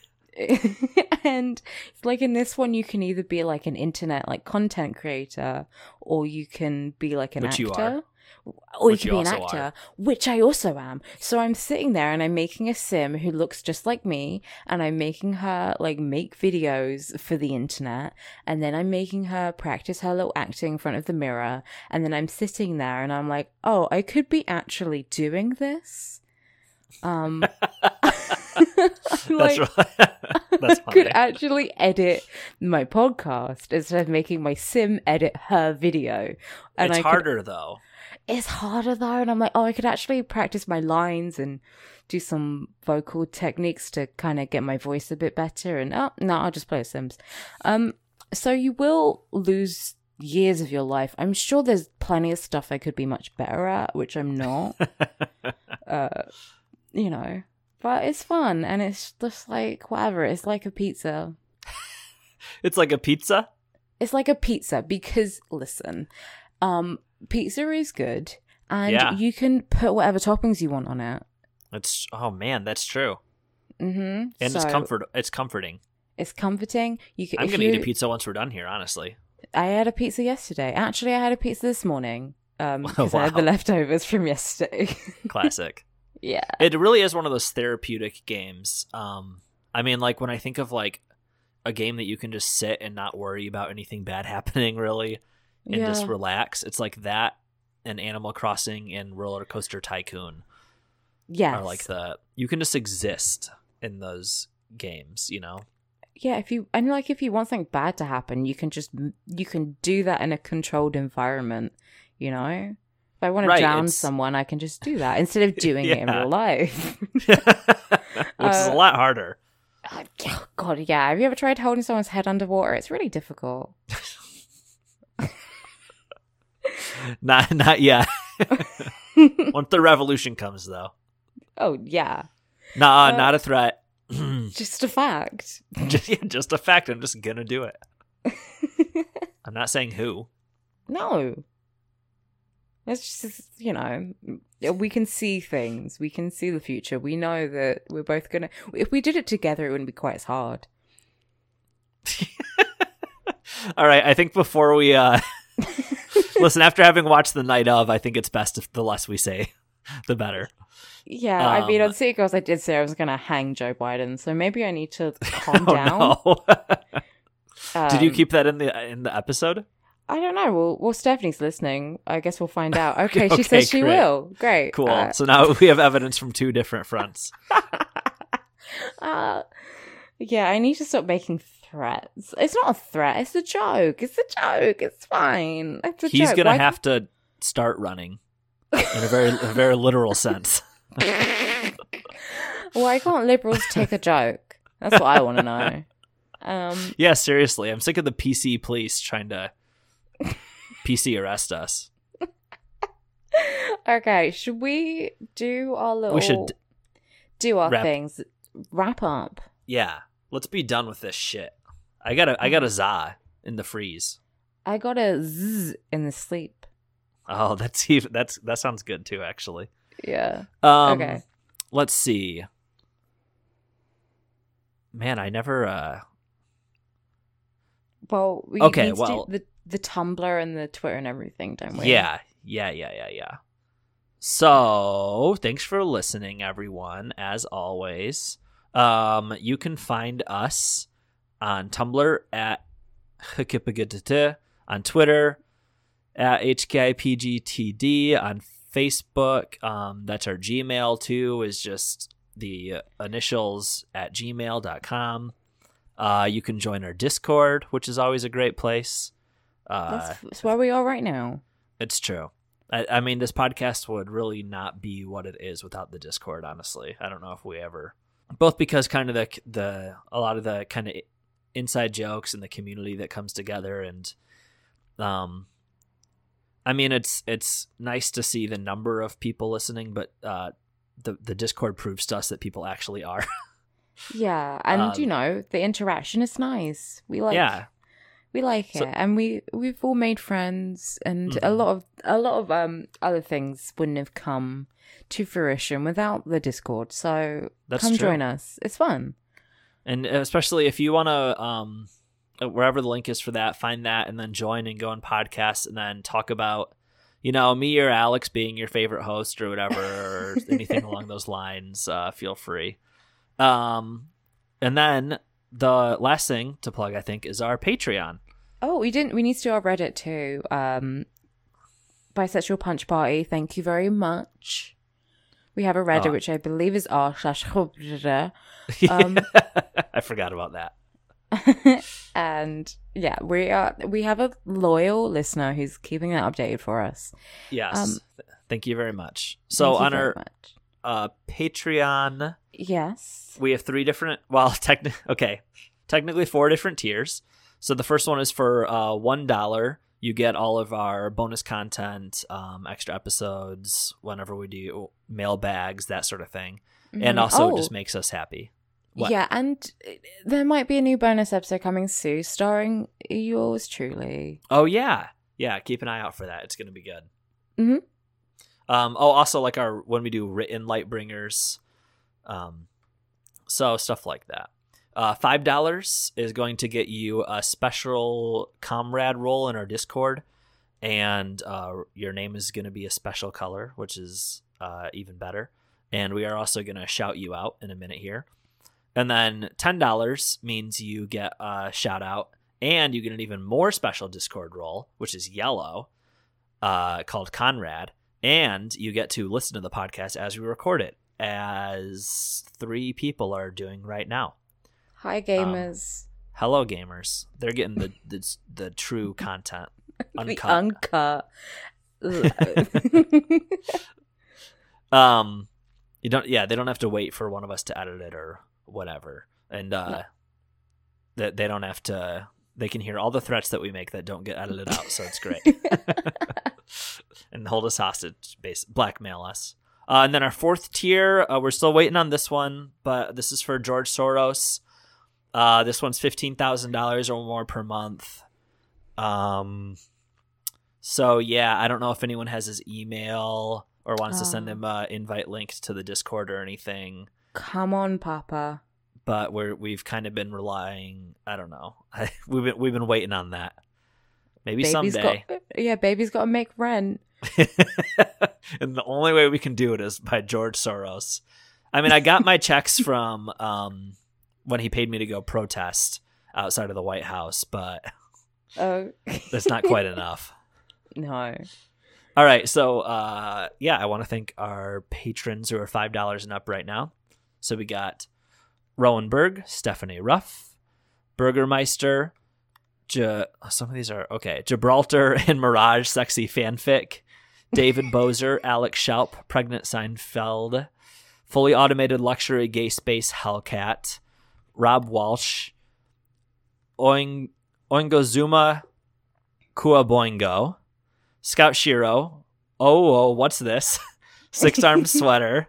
and like in this one you can either be like an internet like content creator or you can be like an Which actor. Or Which you could be an actor are. which i also am so i'm sitting there and i'm making a sim who looks just like me and i'm making her like make videos for the internet and then i'm making her practice her little acting in front of the mirror and then i'm sitting there and i'm like oh i could be actually doing this um That's like, I could actually edit my podcast instead of making my sim edit her video. And it's I could- harder though. It's harder though, and I'm like, oh, I could actually practice my lines and do some vocal techniques to kind of get my voice a bit better. And oh no, I'll just play Sims. Um, so you will lose years of your life. I'm sure there's plenty of stuff I could be much better at, which I'm not. uh, you know, but it's fun and it's just like whatever. It's like a pizza. It's like a pizza. It's like a pizza because listen, um, pizza is good, and Yeah. you can put whatever toppings you want on it. It's oh man, that's true. Mm-hmm. And it's comfort. It's comforting. It's comforting. You can. I'm gonna you, eat a pizza once we're done here. Honestly. I had a pizza yesterday. Actually, I had a pizza this morning. Um, Oh, 'cause I had the leftovers from yesterday. Classic. yeah. it really is one of those therapeutic games. Um, I mean, like when I think of like a game that you can just sit and not worry about anything bad happening, really, and yeah. just relax. It's like that and Animal Crossing and Roller Coaster Tycoon yes. are like the you can just exist in those games. You know, yeah. If you and like if you want something bad to happen, you can just you can do that in a controlled environment. You know. If I want to drown it's- someone, I can just do that instead of doing it in real life. which is a Uh, lot harder. Oh, God, yeah. Have you ever tried holding someone's head underwater? It's really difficult. Not not yet. Once the revolution comes, though, oh, yeah. nah, Uh, not a threat. Just a fact. just, yeah, just a fact. I'm just gonna do it. I'm not saying who. no. It's just, you know, we can see things. We can see the future. We know that we're both going to. If we did it together, it wouldn't be quite as hard. All right, I think before we uh listen, after having watched the night of, I think it's best if the less we say, the better. Yeah, I mean, Um, on Girls, I did say I was going to hang Joe Biden, so maybe I need to calm Oh, down. no. Did you Um, keep that in the in the episode? I don't know. Well, well, Stephanie's listening. I guess we'll find out. Okay, Okay, she says she great. will. Great. Cool. Uh, so now we have evidence from two different fronts. uh, yeah, I need to stop making threats. It's not a threat. It's a joke. It's a joke. It's fine. It's a He's joke. gonna Why- have to start running in a very a very literal sense. Why can't liberals take a joke? That's what I want to know. Um, Yeah, seriously, I'm sick of the PC police trying to PC arrest us. okay, should we do our little? We should do our wrap- things. Wrap up. Yeah, let's be done with this shit. I got a I got a za in the freeze. I got a zzz in the sleep. Oh, that's even that's that sounds good too, actually. Yeah. Um, Okay. Let's see. Man, I never. uh Well, we Okay, well- the the Tumblr and the Twitter and everything, don't we? Yeah, yeah, yeah, yeah, yeah. So, thanks for listening, everyone. As always, um, you can find us on Tumblr at on Twitter at HKIPGTD, on Facebook. Um, that's our Gmail too. Is just the initials at gmail.com. Uh, you can join our Discord, which is always a great place. Uh, That's, that's where we are right now. it's true. I, I mean, this podcast would really not be what it is without the Discord. Honestly, I don't know if we ever, both because kind of the the a lot of the kind of inside jokes and the community that comes together, and um, I mean, it's it's nice to see the number of people listening, but uh, the the Discord proves to us that people actually are. Yeah, and Um, you know the interaction is nice. We like yeah, we like So- it, and we we've all made friends, and a Mhm. lot of a lot of um other things wouldn't have come to fruition without the Discord. So That's come true. join us. It's fun. and especially if you want to um wherever the link is for that find that and then join and go on podcasts and then talk about you know me or alex being your favorite host or whatever or anything along those lines uh, feel free um and then the last thing to plug i think is our patreon Oh, we didn't. We need to do our Reddit too. Um, bisexual punch party. Thank you very much. We have a Reddit, Oh. which I believe is r slash Um, i forgot about that and yeah, we are. We have a loyal listener who's keeping that updated for us. yes Um, thank you very much so on our much. uh patreon yes, we have three different well techni- okay technically four different tiers so the first one is for uh one dollar you get all of our bonus content um extra episodes whenever we do mail bags, that sort of thing and Mhm. also Oh, it just makes us happy What? Yeah, and uh, there might be a new bonus episode coming soon, starring yours truly. Oh yeah, yeah. Keep an eye out for that. It's gonna be good. Mhm. Um. Oh, also like our when we do written light bringers, um, so stuff like that. Uh, five dollars is going to get you a special comrade role in our Discord, and uh, your name is going to be a special color, which is uh, even better. And we are also going to shout you out in a minute here. And then ten dollars means you get a shout out, and you get an even more special Discord role, which is yellow, uh, called Conrad, and you get to listen to the podcast as we record it, as three people are doing right now. Hi, gamers. Hello, gamers! They're getting the the, the true content, the uncut. uncut. um, you don't. Yeah, they don't have to wait for one of us to edit it or whatever, and uh, that they don't have to. They can hear all the threats that we make that don't get edited out, so it's great. and hold us hostage, base blackmail us. Uh, and then our fourth tier, uh, we're still waiting on this one, but this is for George Soros. Uh, this one's fifteen thousand dollars or more per month. Um, so yeah, I don't know if anyone has his email or wants to send him a invite link to the Discord or anything. Come on, Papa. But we're we've kind of been relying. I don't know. we've been we've been waiting on that. Maybe Baby's someday. got yeah, baby's got to make rent. and the only way we can do it is by George Soros. I mean, I got my checks from um, when he paid me to go protest outside of the White House, but Oh, that's not quite enough. no. All right, so uh, yeah, I want to thank our patrons who are five dollars and up right now. So we got Rowan Berg, Stephanie Ruff, Burgermeister, J- some of these are okay. Gibraltar and Mirage, sexy fanfic. David Bozer, Alex Schalp, pregnant Seinfeld, fully automated luxury gay space Hellcat, Rob Walsh, Oing Oingozuma Kuaboingo, Scout Shiro, oh, oh what's this? Six armed sweater,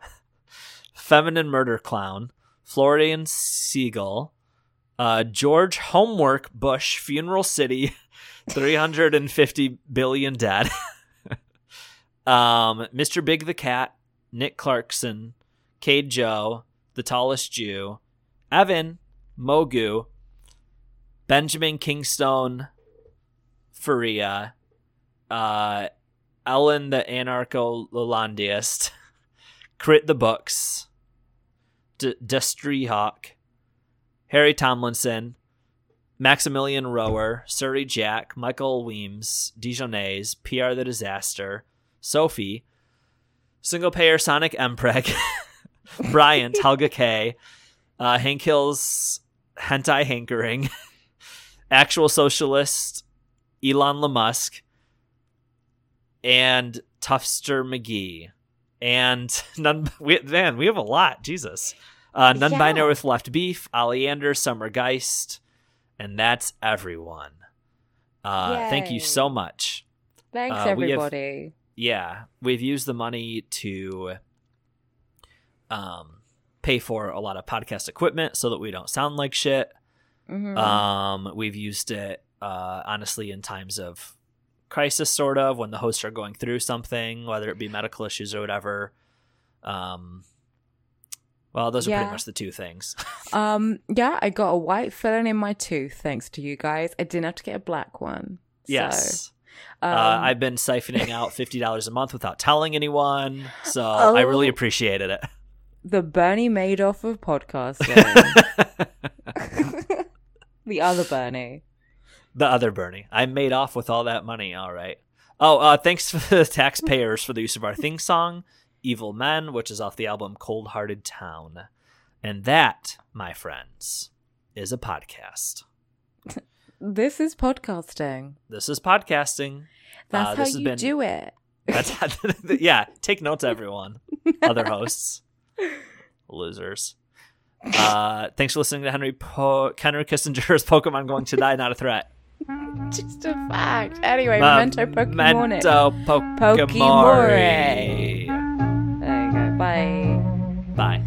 feminine murder clown, Floridian seagull, uh, George Homework Bush Funeral City, 350 billion dead. um, Mr. Big the Cat, Nick Clarkson, Cade Joe, The Tallest Jew, Evan, Mogu, Benjamin Kingstone, Faria, uh, Ellen the Anarcho Lalandiest, Crit the Books, D- Destry Hawk, Harry Tomlinson, Maximilian Rower, Surrey Jack, Michael Weems, Dijonais, PR the Disaster, Sophie, Single Payer Sonic Mpreg, Bryant, Helga K, uh, Hank Hill's Hentai Hankering, Actual Socialist, Elon Musk, and Tuffster McGee. And none, we, man, we have a lot. Jesus. Uh, non binary Yeah. with left beef, Oleander, Summer Geist, and that's everyone. Uh, thank you so much. Thanks, Uh, we have- everybody. Yeah, we've used the money to um, pay for a lot of podcast equipment so that we don't sound like shit. Mhm. Um, we've used it uh, honestly in times of crisis, sort of when the hosts are going through something, whether it be medical issues or whatever. Um, well, those are Yeah. pretty much the two things. Um, yeah, I got a white filling in my tooth thanks to you guys. I didn't have to get a black one. So, yes. um, uh, I've been siphoning out fifty dollars a month without telling anyone, so I really Oh. appreciated it. the Bernie Madoff of podcasting. the other Bernie. the other Bernie. I made off with all that money. All right. Oh, uh, thanks for the taxpayers for the use of our theme song, "Evil Men," which is off the album "Cold Hearted Town," and that, my friends, is a podcast. This is podcasting. This is podcasting. That's Uh, how you been- do it. That's yeah. Take notes, everyone. Other hosts, losers. Uh, thanks for listening to Henry po- Henry Kissinger's Pokemon Going to Die, Not a Threat. Just a fact. Anyway, memento Pokemon. Memento Pokemon. There you go. Bye. Bye.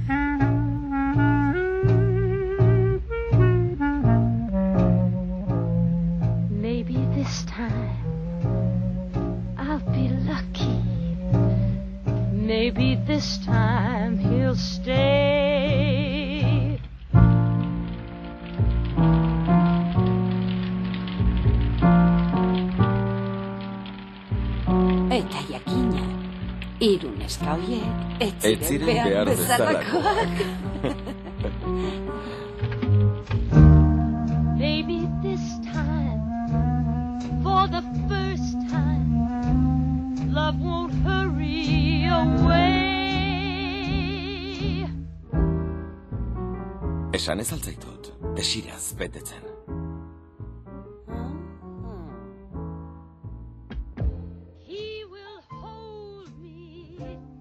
Maybe this time he'll stay. Eta jakina, hiru neska hoiek ez Ez ziren behar bezalakoak. Esan ez altzaitut, desiraz betetzen.